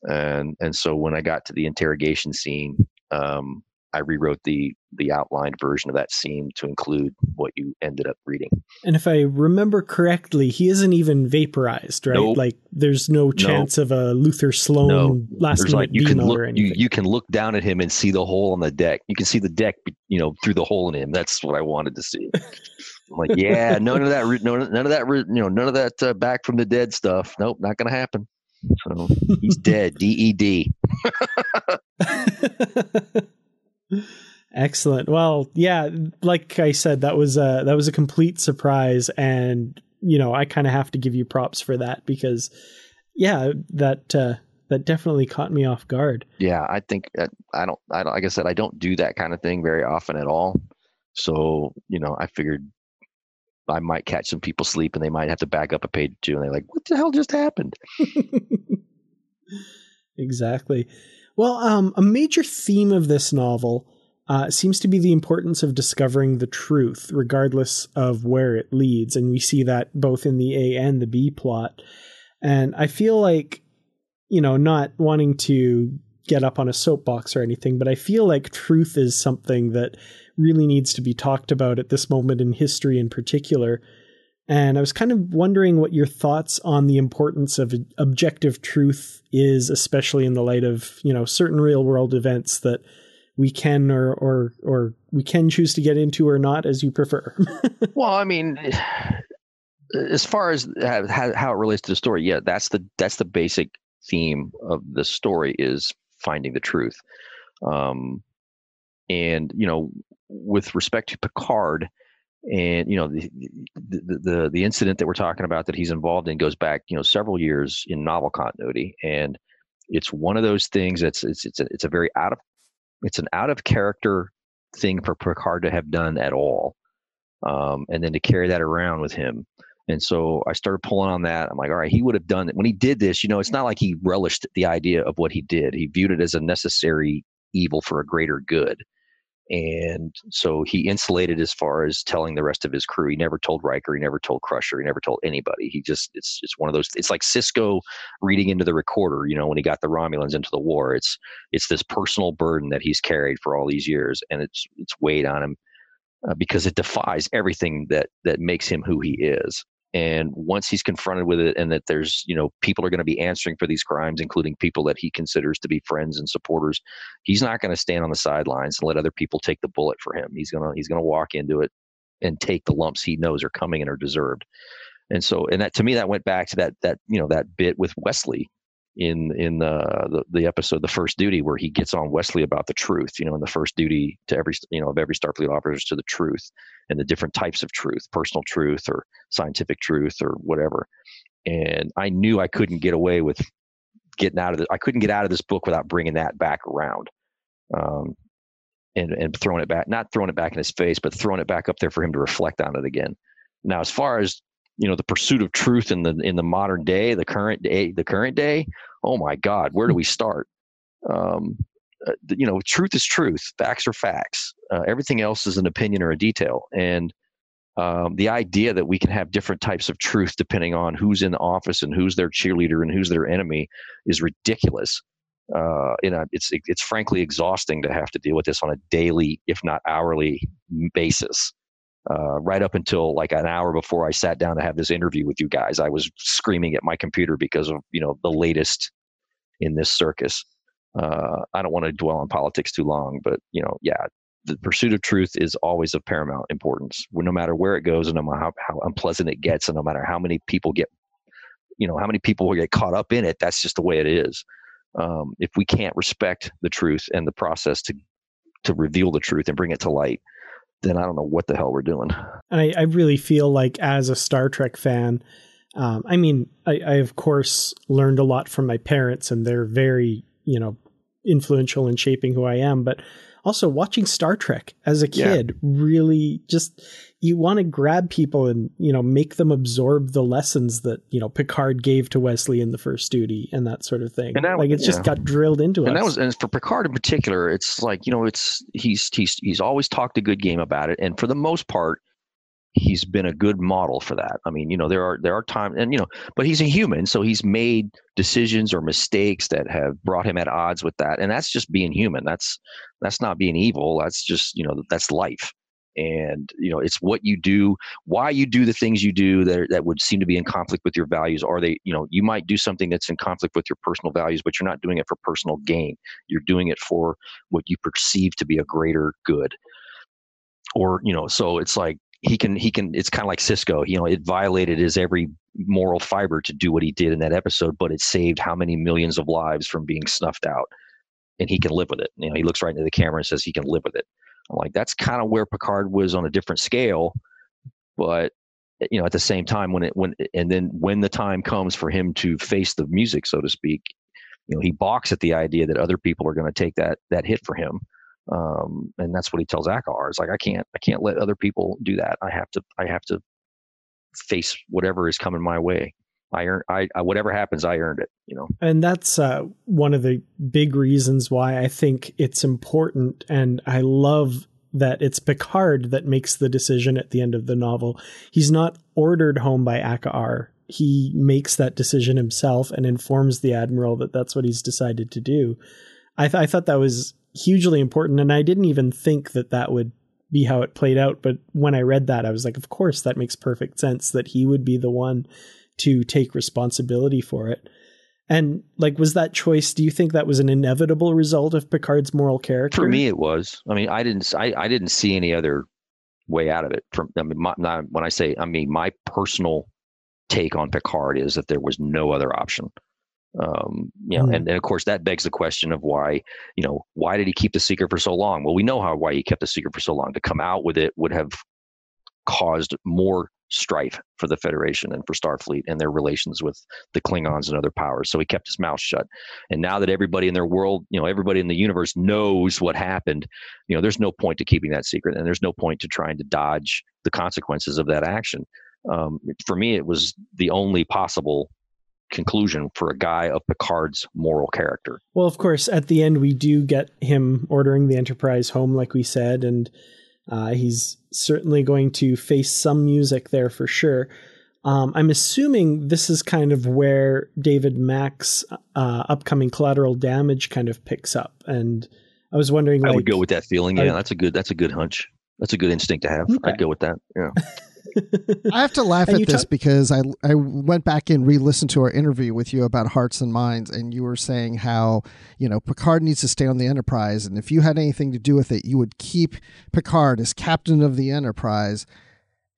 And and so when i got to the interrogation scene um, I rewrote the the outlined version of that scene to include what you ended up reading. And if I remember correctly, he isn't even vaporized, right? Nope. Like there's no chance nope. of a Luther Sloan no. last there's minute like, you can look, or anything. You, you can look down at him and see the hole on the deck. You can see the deck, you know, through the hole in him. That's what I wanted to see. I'm like, yeah, none of that, no, none of that, you know, none of that uh, back from the dead stuff. Nope, not going to happen. So he's dead. D E D. Excellent. Well, yeah, like I said, that was a that was a complete surprise, and you know I kind of have to give you props for that because, yeah, that uh, that definitely caught me off guard. Yeah, I think that I don't, I don't, like I said, I don't do that kind of thing very often at all. So you know, I figured I might catch some people sleep, and they might have to back up a page or two, and they're like, "What the hell just happened?" exactly. Well, um, a major theme of this novel uh, seems to be the importance of discovering the truth, regardless of where it leads. And we see that both in the A and the B plot. And I feel like, you know, not wanting to get up on a soapbox or anything, but I feel like truth is something that really needs to be talked about at this moment in history in particular. And I was kind of wondering what your thoughts on the importance of objective truth is, especially in the light of, you know, certain real world events that we can or or or we can choose to get into or not as you prefer. well, I mean, as far as how, how it relates to the story, yeah, that's the that's the basic theme of the story is finding the truth. Um, and you know, with respect to Picard, and you know the, the, the the incident that we're talking about that he's involved in goes back you know several years in novel continuity, and it's one of those things that's it's it's a, it's a very out of it's an out of character thing for Picard to have done at all, um, and then to carry that around with him. And so I started pulling on that. I'm like, all right, he would have done it when he did this. You know, it's not like he relished the idea of what he did. He viewed it as a necessary evil for a greater good. And so he insulated as far as telling the rest of his crew. He never told Riker. He never told Crusher. He never told anybody. He just it's it's one of those. It's like Sisko reading into the recorder. You know, when he got the Romulans into the war, it's it's this personal burden that he's carried for all these years, and it's it's weighed on him uh, because it defies everything that that makes him who he is and once he's confronted with it and that there's you know people are going to be answering for these crimes including people that he considers to be friends and supporters he's not going to stand on the sidelines and let other people take the bullet for him. He's going to he's going to walk into it and take the lumps he knows are coming and are deserved. And so and that to me that went back to that that you know that bit with wesley in in the, the, the episode the first duty where he gets on wesley about the truth you know in the first duty to every you know of every starfleet officers to the truth and the different types of truth personal truth or scientific truth or whatever. And i knew i couldn't get away with getting out of it i couldn't get out of this book without bringing that back around. Um, and and throwing it back not throwing it back in his face but throwing it back up there for him to reflect on it again. Now as far as you know the pursuit of truth in the in the modern day the current day the current day? Oh my god where do we start? Um, uh, you know truth is truth facts are facts uh, everything else is an opinion or a detail. And um, the idea that we can have different types of truth depending on who's in the office and who's their cheerleader and who's their enemy is ridiculous. Uh, you know, it's it's frankly exhausting to have to deal with this on a daily, if not hourly, basis uh, right up until like an hour before I sat down to have this interview with you guys, I was screaming at my computer because of you know the latest in this circus. Uh, I don't want to dwell on politics too long, but you know, yeah, the pursuit of truth is always of paramount importance. No matter where it goes, and no matter how, how unpleasant it gets, and no matter how many people get, you know, how many people will get caught up in it. That's just the way it is. Um, if we can't respect the truth and the process to to reveal the truth and bring it to light, then I don't know what the hell we're doing. And I, I really feel like as a Star Trek fan, um, I mean, I, I of course learned a lot from my parents, and they're very, you know, influential in shaping who I am. But also watching Star Trek as a kid yeah. really just you want to grab people and you know make them absorb the lessons that you know Picard gave to Wesley in the first duty and that sort of thing. And that, like it's yeah. just got drilled into and us. And that was and for Picard in particular, it's like you know it's he's he's he's always talked a good game about it, and for the most part, he's been a good model for that. I mean, you know, there are there are times, and you know, but he's a human, so he's made decisions or mistakes that have brought him at odds with that, and that's just being human. That's that's not being evil. That's just you know that's life and you know it's what you do why you do the things you do that, that would seem to be in conflict with your values are they you know you might do something that's in conflict with your personal values but you're not doing it for personal gain you're doing it for what you perceive to be a greater good or you know so it's like he can he can it's kind of like Sisko. you know it violated his every moral fiber to do what he did in that episode but it saved how many millions of lives from being snuffed out and he can live with it you know he looks right into the camera and says he can live with it I'm like, that's kind of where Picard was on a different scale, but you know, at the same time, when it when and then when the time comes for him to face the music, so to speak, you know, he balks at the idea that other people are going to take that that hit for him, um, and that's what he tells Akaar. It's like I can't I can't let other people do that. I have to I have to face whatever is coming my way. I earn I, I, whatever happens, I earned it. You know, and that's uh, one of the big reasons why I think it's important, and I love that it's Picard that makes the decision at the end of the novel. He's not ordered home by Akaar. He makes that decision himself and informs the admiral that that's what he's decided to do. I, th- I thought that was hugely important, and I didn't even think that that would be how it played out. But when I read that, I was like, of course, that makes perfect sense that he would be the one to take responsibility for it. And like, was that choice? Do you think that was an inevitable result of Picard's moral character? For me, it was. I mean, I didn't. I, I didn't see any other way out of it. From I mean, my, not, when I say, I mean, my personal take on Picard is that there was no other option. Um, you know, mm. and, and of course that begs the question of why, you know, why did he keep the secret for so long? Well, we know how why he kept the secret for so long. To come out with it would have caused more strife for the Federation and for Starfleet and their relations with the Klingons and other powers. So he kept his mouth shut. And now that everybody in their world, you know, everybody in the universe knows what happened, you know, there's no point to keeping that secret and there's no point to trying to dodge the consequences of that action. Um, for me, it was the only possible conclusion for a guy of Picard's moral character. Well, of course, at the end, we do get him ordering the Enterprise home, like we said, and uh, he's certainly going to face some music there for sure. Um, I'm assuming this is kind of where David Mack's uh, upcoming collateral damage kind of picks up, and I was wondering. I like, would go with that feeling. Yeah, that's a good. That's a good hunch. That's a good instinct to have. Okay. I'd go with that. Yeah. I have to laugh at this because I I went back and re-listened to our interview with you about Hearts and Minds, and you were saying how you know Picard needs to stay on the Enterprise, and if you had anything to do with it, you would keep Picard as captain of the Enterprise.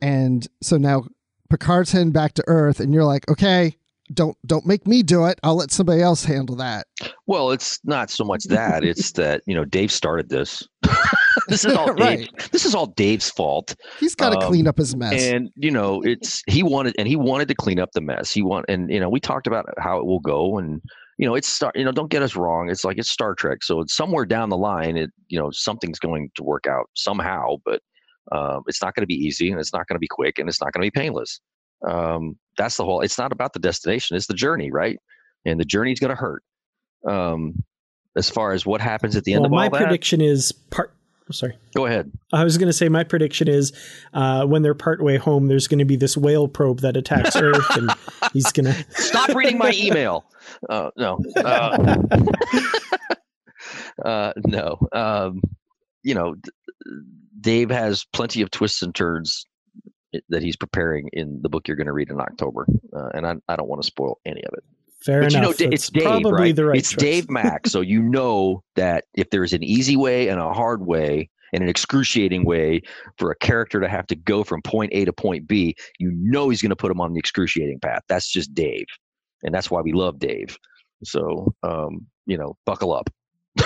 And so now Picard's heading back to Earth, and you're like, okay, don't don't make me do it. I'll let somebody else handle that. Well, it's not so much that; it's that you know Dave started this. this is all right. Dave, this is all Dave's fault. He's got to um, clean up his mess. And you know, it's he wanted and he wanted to clean up the mess. He want and you know, we talked about how it will go and you know, it's star you know, don't get us wrong. It's like it's Star Trek. So it's somewhere down the line it you know, something's going to work out somehow, but um, it's not going to be easy and it's not going to be quick and it's not going to be painless. Um, that's the whole it's not about the destination, it's the journey, right? And the journey's going to hurt. Um, as far as what happens at the end well, of all my prediction is part sorry. Go ahead. I was going to say my prediction is uh, when they're partway home, there's going to be this whale probe that attacks Earth, and he's going to stop reading my email. Uh, no, uh, uh, no. Um, you know, Dave has plenty of twists and turns that he's preparing in the book you're going to read in October, uh, and I, I don't want to spoil any of it. Fair but enough. You know, it's, Dave, probably right? the right It's choice. Dave Mack, so you know that if there's an easy way and a hard way and an excruciating way for a character to have to go from point A to point B, you know he's going to put him on the excruciating path. That's just Dave, and that's why we love Dave. So, um, you know, buckle up.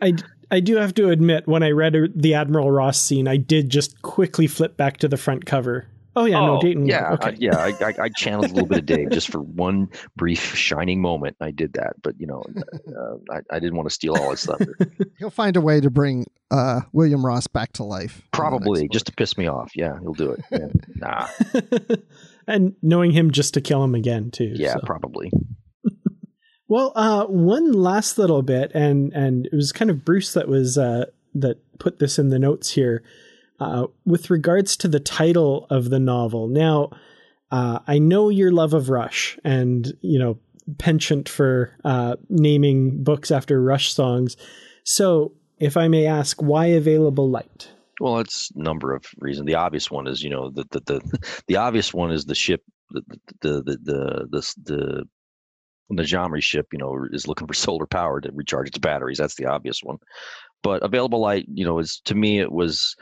I, I do have to admit, when I read the Admiral Ross scene, I did just quickly flip back to the front cover Oh yeah, oh, no, Dayton. Yeah, okay. I, yeah. I, I, I, channeled a little bit of Dave just for one brief shining moment. I did that, but you know, uh, I, I didn't want to steal all his thunder. he'll find a way to bring uh, William Ross back to life. Probably just to piss me off. Yeah, he'll do it. Yeah. nah. and knowing him just to kill him again too. Yeah, so. probably. well, uh, one last little bit, and and it was kind of Bruce that was uh, that put this in the notes here uh, with regards to the title of the novel. Now, uh, I know your love of Rush and, you know, penchant for uh, naming books after Rush songs. So, if I may ask, why Available Light? Well, it's number of reasons. The obvious one is, you know, the the the, the obvious one is the ship, the the the the the, the Najamri ship, you know, is looking for solar power to recharge its batteries. That's the obvious one. But available light, you know, is to me it was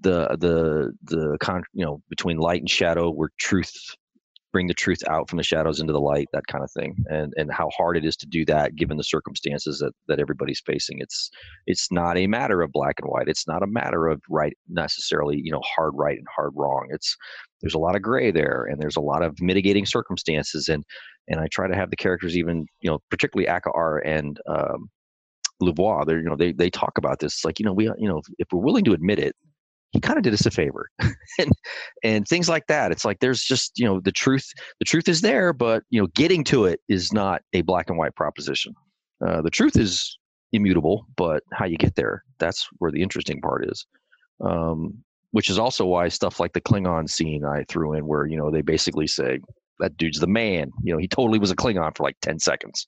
the the the con you know between light and shadow where truth bring the truth out from the shadows into the light that kind of thing and and how hard it is to do that given the circumstances that that everybody's facing. It's it's not a matter of black and white. It's not a matter of right necessarily you know hard right and hard wrong. It's there's a lot of gray there and there's a lot of mitigating circumstances and and i try to have the characters even you know particularly Akaar and um Louvois, they're you know they they talk about this. Like you know we you know if we're willing to admit it he kind of did us a favor. And and things like that. It's like there's just you know the truth the truth is there but you know getting to it is not a black and white proposition. Uh, the truth is immutable but how you get there that's where the interesting part is. Um, which is also why stuff like the klingon scene i threw in where you know they basically say that dude's the man. You know he totally was a klingon for like 10 seconds.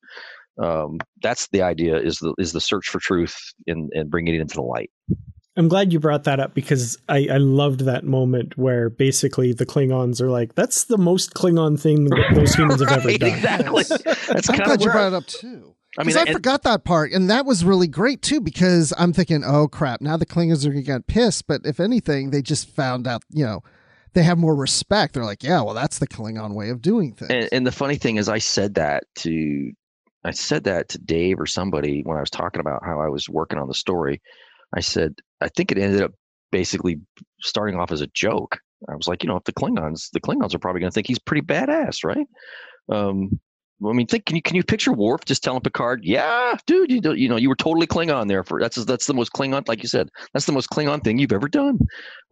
Um, that's the idea is the is the search for truth and and bringing it into the light I'm glad you brought that up because I, I loved that moment where basically the Klingons are like, "That's the most Klingon thing that those humans have ever done." Exactly. That's I'm kind glad of you brought it up too. I I mean, I and- forgot that part, and that was really great too. Because I'm thinking, oh crap, now the Klingons are gonna get pissed. But if anything, they just found out, you know, they have more respect. They're like, yeah, well, that's the Klingon way of doing things. And, and the funny thing is, I said that to, I said that to Dave or somebody when I was talking about how I was working on the story. I said, I think it ended up basically starting off as a joke. I was like, you know, if the Klingons, the Klingons are probably going to think he's pretty badass, right? Um, I mean, think can you can you picture Worf just telling Picard, "Yeah, dude, you you know, you were totally Klingon there for that's that's the most Klingon, like you said, that's the most Klingon thing you've ever done."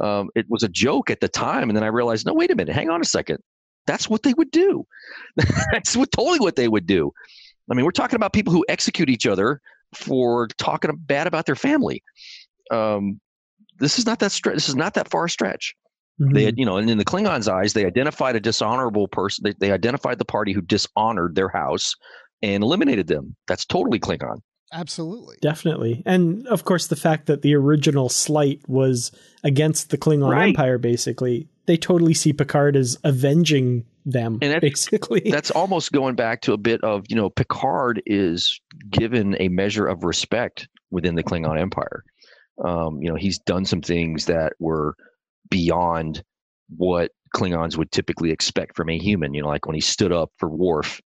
Um, it was a joke at the time, and then I realized, no, wait a minute, hang on a second, that's what they would do. that's what totally what they would do. I mean, we're talking about people who execute each other for talking bad about their family. Um, this is not that stre- This is not that far a stretch. Mhm. They had, you know, and in the Klingons' eyes, they identified a dishonorable person. They, they identified the party who dishonored their house and eliminated them. That's totally Klingon. Absolutely. Definitely. And of course, the fact that the original slight was against the Klingon Right. Empire, basically, they totally see Picard as avenging them, And that's- basically. That's almost going back to a bit of, you know, Picard is given a measure of respect within the Klingon Empire. Um, you know, he's done some things that were beyond what Klingons would typically expect from a human. You know, like when he stood up for Worf,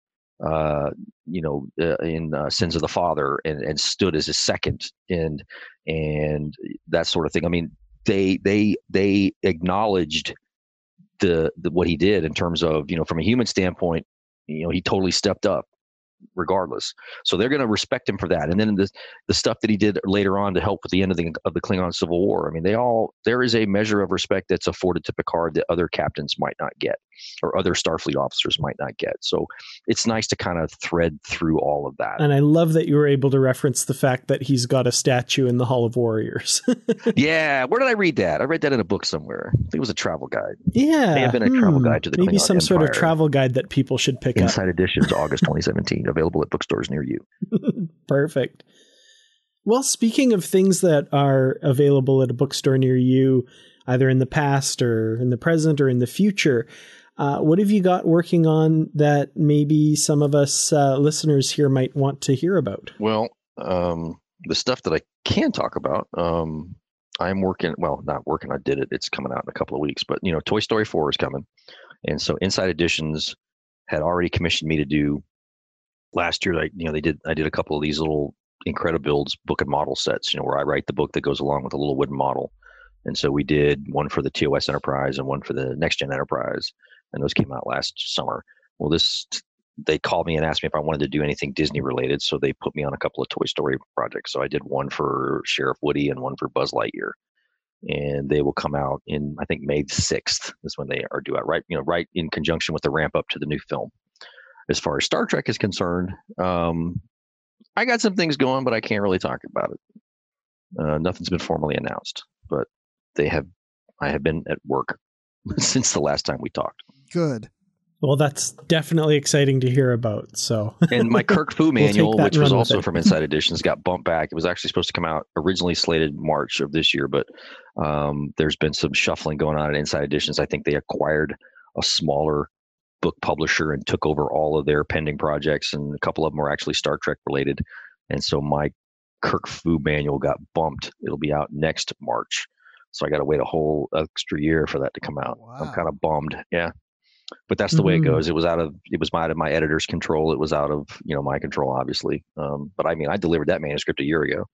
uh, you know, uh, in uh, Sins of the Father, and, and stood as a second, and and that sort of thing. I mean, they they they acknowledged the, the what he did in terms of you know from a human standpoint. You know, he totally stepped up regardless. So they're going to respect him for that. And then the the stuff that he did later on to help with the end of the of the Klingon Civil War. I mean, they all there is a measure of respect that's afforded to Picard that other captains might not get, or other Starfleet officers might not get. So it's nice to kind of thread through all of that. and I love that you were able to reference the fact that he's got a statue in the Hall of Warriors. yeah, where did I read that? I read that in a book somewhere. I think it was a travel guide. yeah. May have been a travel hmm, guide to the Maybe Klingon some sort of travel guide that people should pick up. Insight Editions, August 2017, available at bookstores near you. Perfect. Well, speaking of things that are available at a bookstore near you, either in the past or in the present or in the future, uh, what have you got working on that maybe some of us uh, listeners here might want to hear about? Well, um, the stuff that I can talk about, um, I'm working. Well, not working. I did it. It's coming out in a couple of weeks. But you know, Toy Story Four is coming, and so Insight Editions had already commissioned me to do last year. Like you know, they did. I did a couple of these little Incredibuilds book and model sets. You know, where I write the book that goes along with a little wooden model. And so we did one for the TOS Enterprise and one for the Next Gen Enterprise, and those came out last summer. Well, this they called me and asked me if I wanted to do anything Disney related, so they put me on a couple of Toy Story projects. So I did one for Sheriff Woody and one for Buzz Lightyear, and they will come out in I think May sixth is when they are due out. Right, you know, right in conjunction with the ramp up to the new film. As far as Star Trek is concerned, um, I got some things going, but I can't really talk about it. Uh, nothing's been formally announced, but they have. I have been at work since the last time we talked. Good. Well, that's definitely exciting to hear about. So, and my Kirk Fu We'll manual, which was also it. from Insight Editions, got bumped back. It was actually supposed to come out originally slated March of this year, but um, there's been some shuffling going on at Insight Editions. I think they acquired a smaller book publisher and took over all of their pending projects, and a couple of them were actually Star Trek related. And so my Kirk Fu manual got bumped. It'll be out next March. So I got to wait a whole extra year for that to come out. I'm kind of bummed. Yeah. But that's the way it Mhm. goes. It was out of it was out of my editor's control. It was out of you know my control, obviously. Um, but I mean, I delivered that manuscript a year ago,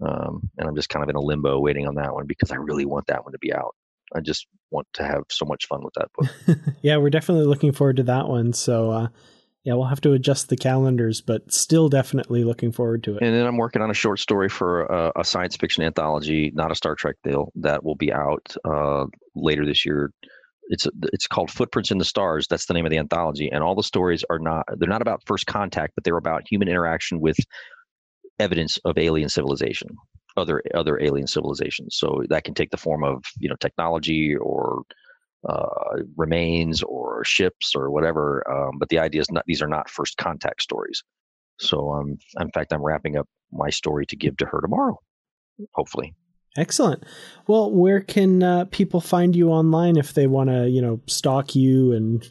um, and I'm just kind of in a limbo waiting on that one because I really want that one to be out. I just want to have so much fun with that book. yeah, we're definitely looking forward to that one. So, uh, yeah, we'll have to adjust the calendars, but still definitely looking forward to it. And then I'm working on a short story for a, a science fiction anthology, not a Star Trek deal, that will be out uh, later this year. It's it's called Footprints in the Stars. That's the name of the anthology, and all the stories are not they're not about first contact, but they're about human interaction with evidence of alien civilization, other other alien civilizations. So that can take the form of you know technology or uh, remains or ships or whatever. Um, but the idea is not these are not first contact stories. So um, in fact, I'm wrapping up my story to give to her tomorrow, hopefully. Excellent. Well, where can uh, people find you online if they want to, you know, stalk you and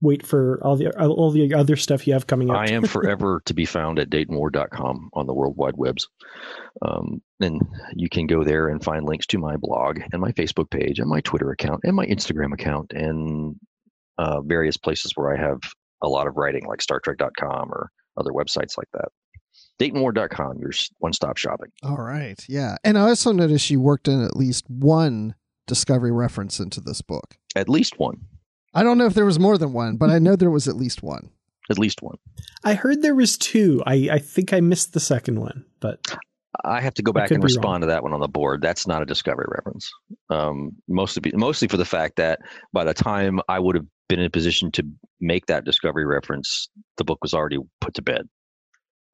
wait for all the all the other stuff you have coming up? I am forever to be found at DaytonWard.com on the World Wide Webs. Um, and you can go there and find links to my blog and my Facebook page and my Twitter account and my Instagram account and uh, various places where I have a lot of writing, like StarTrek.com or other websites like that. DaytonWard.com, your one-stop shopping. All right, yeah. And I also noticed you worked in at least one Discovery reference into this book. At least one. I don't know if there was more than one, but I know there was at least one. At least one. I heard there was two. I, I think I missed the second one, but I have to go back and respond to that one on the board. That's not a Discovery reference. Um, mostly, mostly for the fact that by the time I would have been in a position to make that Discovery reference, the book was already put to bed.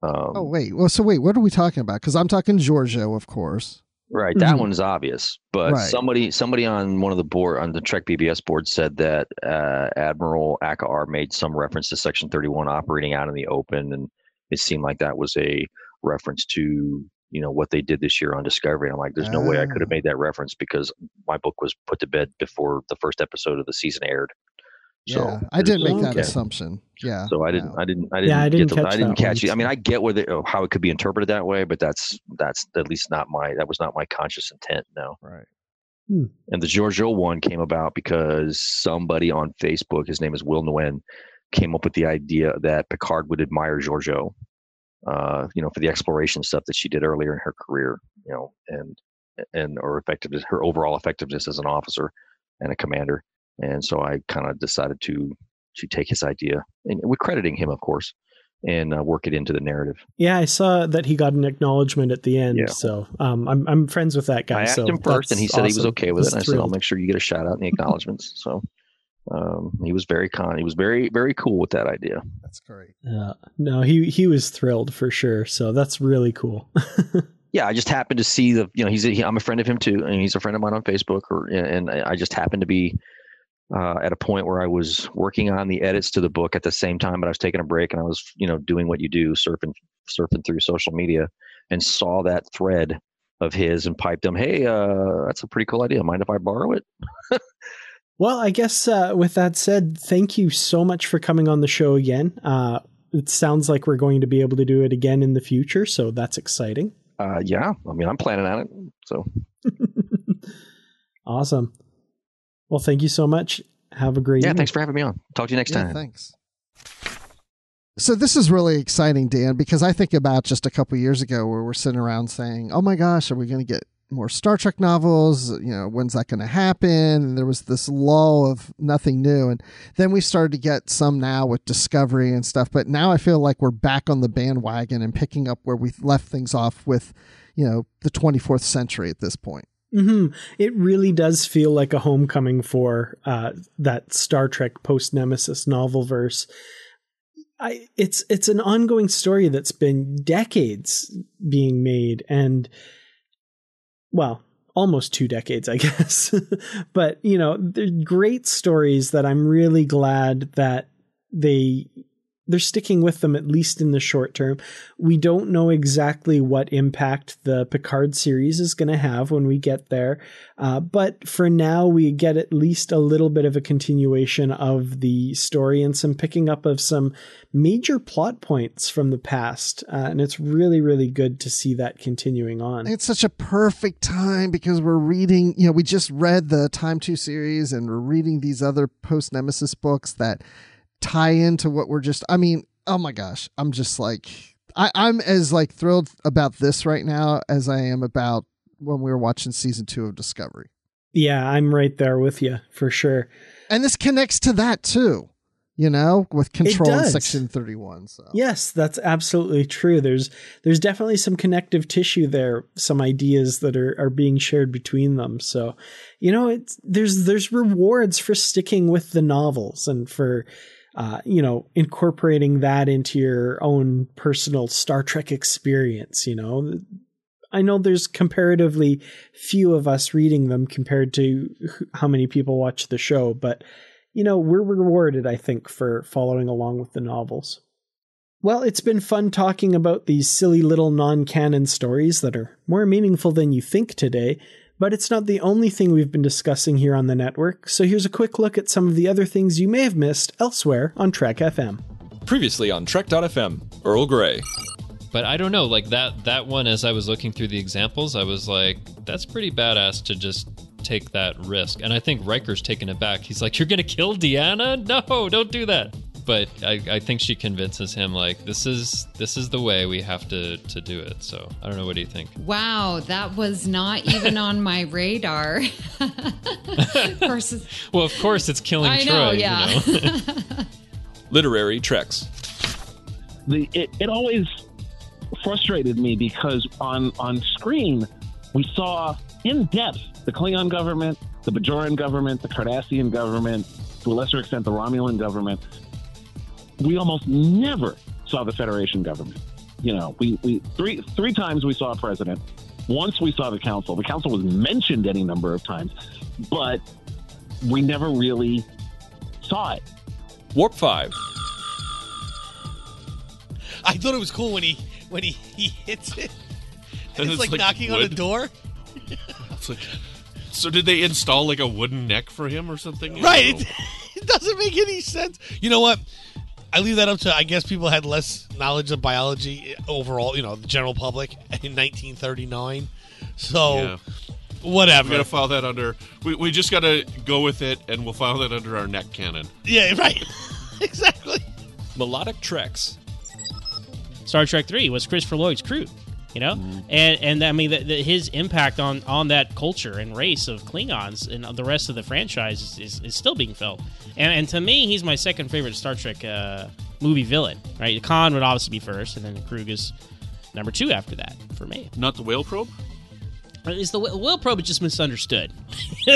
Um, oh wait, well, so wait, what are we talking about? Because I'm talking Georgiou, of course. Right, that mm-hmm. one's obvious, but right. somebody somebody on one of the board on the Trek BBS board said that uh, Admiral Akaar made some reference to Section 31 operating out in the open, and it seemed like that was a reference to you know what they did this year on Discovery. I'm like, there's no way I could have ah. made that reference because my book was put to bed before the first episode of the season aired. So yeah, I didn't make that assumption. Yeah. So I didn't, no. I didn't, I didn't, yeah, I didn't catch, the, I didn't catch it. I mean, I get where the, how it could be interpreted that way, but that's that's at least not my that was not my conscious intent. No. Right. Hmm. And the Georgiou one came about because somebody on Facebook, his name is Will Nguyen, came up with the idea that Picard would admire Georgiou, uh, you know, for the exploration stuff that she did earlier in her career, you know, and and or effectiveness, her overall effectiveness as an officer and a commander and so I kind of decided to to take his idea, and we're crediting him, of course, and uh, work it into the narrative. Yeah, I saw that he got an acknowledgement at the end. Yeah. So um, I'm I'm friends with that guy. I asked so him first, and he said awesome. he was okay with it. And I said, I'll make sure you get a shout out in the acknowledgments. so um, he was very kind. He was very very cool with that idea. That's great. Uh, no, he he was thrilled for sure. So that's really cool. yeah, I just happened to see the you know he's a, he, I'm a friend of him too, and he's a friend of mine on Facebook, or and I just happened to be uh, at a point where I was working on the edits to the book at the same time, but I was taking a break and I was, you know, doing what you do, surfing, surfing through social media, and saw that thread of his and piped him, "Hey, uh, that's a pretty cool idea. Mind if I borrow it?" well, I guess uh, with that said, thank you so much for coming on the show again. Uh, it sounds like we're going to be able to do it again in the future, so that's exciting. Uh, yeah, I mean, I'm planning on it, so awesome. Well, thank you so much. Have a great Yeah, evening. thanks for having me on. Talk to you next yeah, time. Thanks. So this is really exciting, Dan, because I think about just a couple years ago where we're sitting around saying, "Oh my gosh, are we going to get more Star Trek novels? You know, when's that going to happen?" And there was this lull of nothing new, and then we started to get some now with Discovery and stuff. But now I feel like we're back on the bandwagon and picking up where we left things off with, you know, the 24th century at this point. Mm-hmm. It really does feel like a homecoming for uh, that Star Trek post Nemesis novel verse. I, it's it's an ongoing story that's been decades being made, and well, almost two decades, I guess. but you know, they're great stories that I'm really glad that they they're sticking with them at least in the short term. We don't know exactly what impact the Picard series is going to have when we get there, uh, but for now we get at least a little bit of a continuation of the story and some picking up of some major plot points from the past, uh, and it's really really good to see that continuing on. It's such a perfect time because we're reading. You know, we just read the Time To series, and we're reading these other post Nemesis books that tie into what we're just I mean, oh my gosh, I'm just like I, I'm as like thrilled about this right now as I am about when we were watching season two of Discovery. Yeah, I'm right there with you for sure. And this connects to that too, you know, with control in section 31. So Yes, that's absolutely true. There's there's definitely some connective tissue there, some ideas that are, are being shared between them. So, you know, it's there's there's rewards for sticking with the novels and for uh, you know, incorporating that into your own personal Star Trek experience. You know, I know there's comparatively few of us reading them compared to how many people watch the show, but you know, we're rewarded, I think, for following along with the novels. Well, it's been fun talking about these silly little non canon stories that are more meaningful than you think today, but it's not the only thing we've been discussing here on the network, so here's a quick look at some of the other things you may have missed elsewhere on Trek FM. Previously on Trek.fm, Earl Grey. But I don't know, like that that one as I was looking through the examples, I was like, that's pretty badass to just take that risk. And I think Riker's taken it back. He's like, You're gonna kill Deanna? No, don't do that. But I, I think she convinces him like this is this is the way we have to to do it. So I don't know. What do you think? Wow, that was not even on my radar. of course, Well, of course it's killing I Troi. know, yeah. You know? Literary Treks. the it, it always frustrated me because on on screen we saw in depth the Klingon government, the Bajoran government, the Cardassian government, to a lesser extent the Romulan government. We almost never saw the Federation government. You know, we, we three three times we saw a president. Once we saw the council. The council was mentioned any number of times, but we never really saw it. Warp 5. I thought it was cool when he when he, he hits it. And And it's, it's like, like knocking on a door. It's like, so did they install like a wooden neck for him or something? Right. It, it doesn't make any sense. You know what? I leave that up to I guess people had less knowledge of biology overall, you know, the general public in 1939. So Yeah. whatever. We gotta file that under. We, we just gotta go with it, and we'll file that under our neck cannon. yeah, right. exactly. Melodic Treks. Star Trek Three was Christopher Lloyd's Kruge, you know, Mm-hmm. and and I mean the, the, his impact on on that culture and race of Klingons and the rest of the franchise is, is, is still being felt. And and to me, he's my second favorite Star Trek uh, movie villain. Right, Khan would obviously be first, and then Kruge is number two after that for me. Not the whale probe. Is the whale Probe is just misunderstood?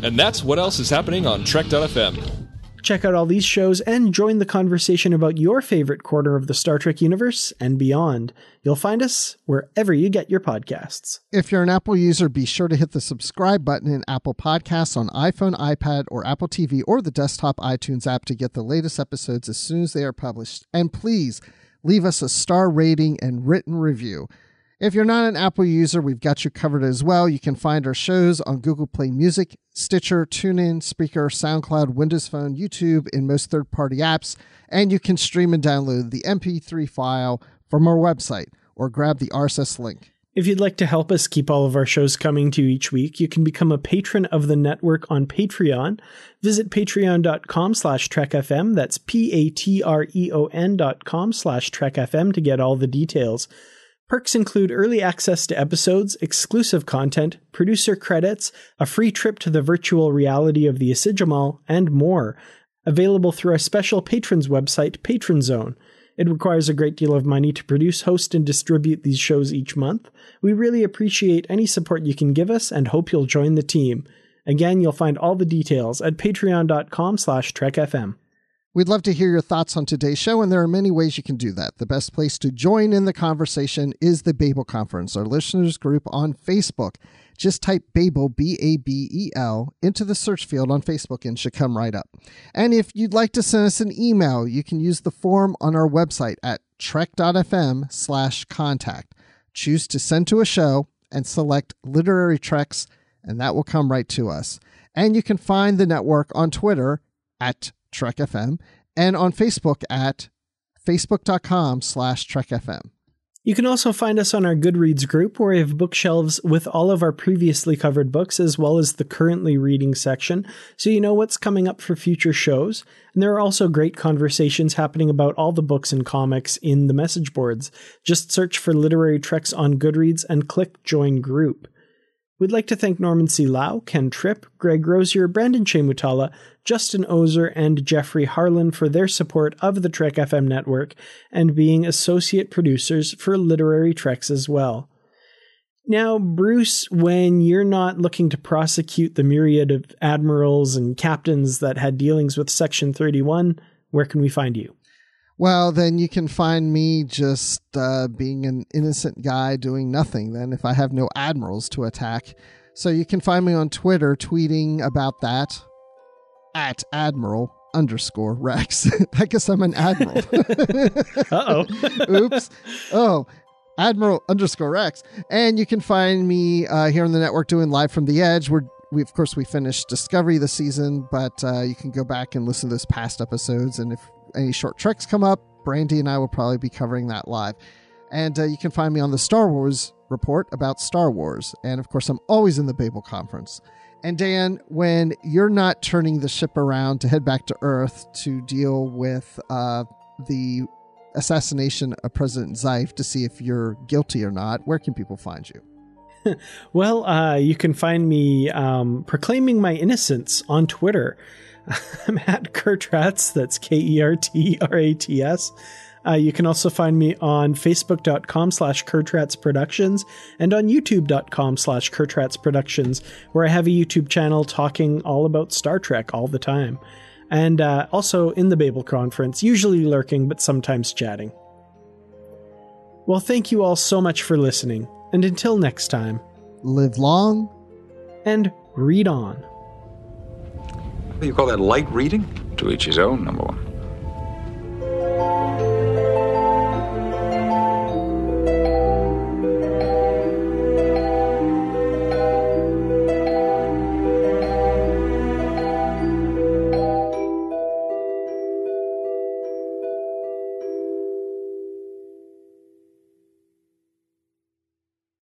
And that's what else is happening on Trek.fm. Check out all these shows and join the conversation about your favorite corner of the Star Trek universe and beyond. You'll find us wherever you get your podcasts. If you're an Apple user, be sure to hit the subscribe button in Apple Podcasts on iPhone, iPad, or Apple TV or the desktop iTunes app to get the latest episodes as soon as they are published. And please leave us a star rating and written review. If you're not an Apple user, we've got you covered as well. You can find our shows on Google Play Music, Stitcher, TuneIn, Spreaker, SoundCloud, Windows Phone, YouTube, and most third party apps. And you can stream and download the MP3 file from our website or grab the RSS link. If you'd like to help us keep all of our shows coming to you each week, you can become a patron of the network on Patreon. Visit patreon.com slash trekfm. That's P-A-T-R-E-O-N dot com slash trekfm to get all the details. Perks include early access to episodes, exclusive content, producer credits, a free trip to the virtual reality of the Asigimal, and more. Available through our special patrons website, Patron Zone. It requires a great deal of money to produce, host, and distribute these shows each month. We really appreciate any support you can give us and hope you'll join the team. Again, you'll find all the details at patreon.com slash trekfm. We'd love to hear your thoughts on today's show, and there are many ways you can do that. The best place to join in the conversation is the Babel Conference, our listeners group on Facebook. Just type Babel, B A B E L, into the search field on Facebook and should come right up. And if you'd like to send us an email, you can use the form on our website at trek.fm slash contact. Choose to send to a show and select Literary Treks, and that will come right to us. And you can find the network on Twitter at Trek FM and on Facebook at facebook.com slash Trek FM. You can also find us on our Goodreads group, where we have bookshelves with all of our previously covered books, as well as the currently reading section, so you know what's coming up for future shows. And there are also great conversations happening about all the books and comics in the message boards. Just search for Literary Treks on Goodreads and click Join Group. We'd like to thank Norman C. Lau, Ken Tripp, Greg Rosier, Brandon Chemutala, Justin Ozer, and Jeffrey Harlan for their support of the Trek FM network and being associate producers for Literary Treks as well. Now, Bruce, when you're not looking to prosecute the myriad of admirals and captains that had dealings with Section 31, where can we find you? Well, then you can find me just uh, being an innocent guy doing nothing, then, if I have no admirals to attack. So you can find me on Twitter tweeting about that at Admiral underscore Rex. I guess I'm an admiral. Uh oh. Oops. Oh, Admiral underscore Rex. And you can find me uh, here on the network doing live from the edge. We're we of course we finished Discovery this season, but uh, you can go back and listen to those past episodes. And if any short treks come up, Brandy and I will probably be covering that live. And uh, you can find me on the Star Wars report about Star Wars. And of course, I'm always in the Babel conference. And Dan, when you're not turning the ship around to head back to Earth to deal with uh, the assassination of President Zife to see if you're guilty or not, where can people find you? well, uh, you can find me um, proclaiming my innocence on Twitter. I'm at Kertrats, that's K E R T R A T S. Uh, you can also find me on facebook.com slash Kertrats Productions and on youtube.com slash Kertrats Productions, where I have a YouTube channel talking all about Star Trek all the time. And uh, also in the Babel Conference, usually lurking, but sometimes chatting. Well, thank you all so much for listening, and until next time, live long and read on. What do you call that, light reading? To each his own, number one.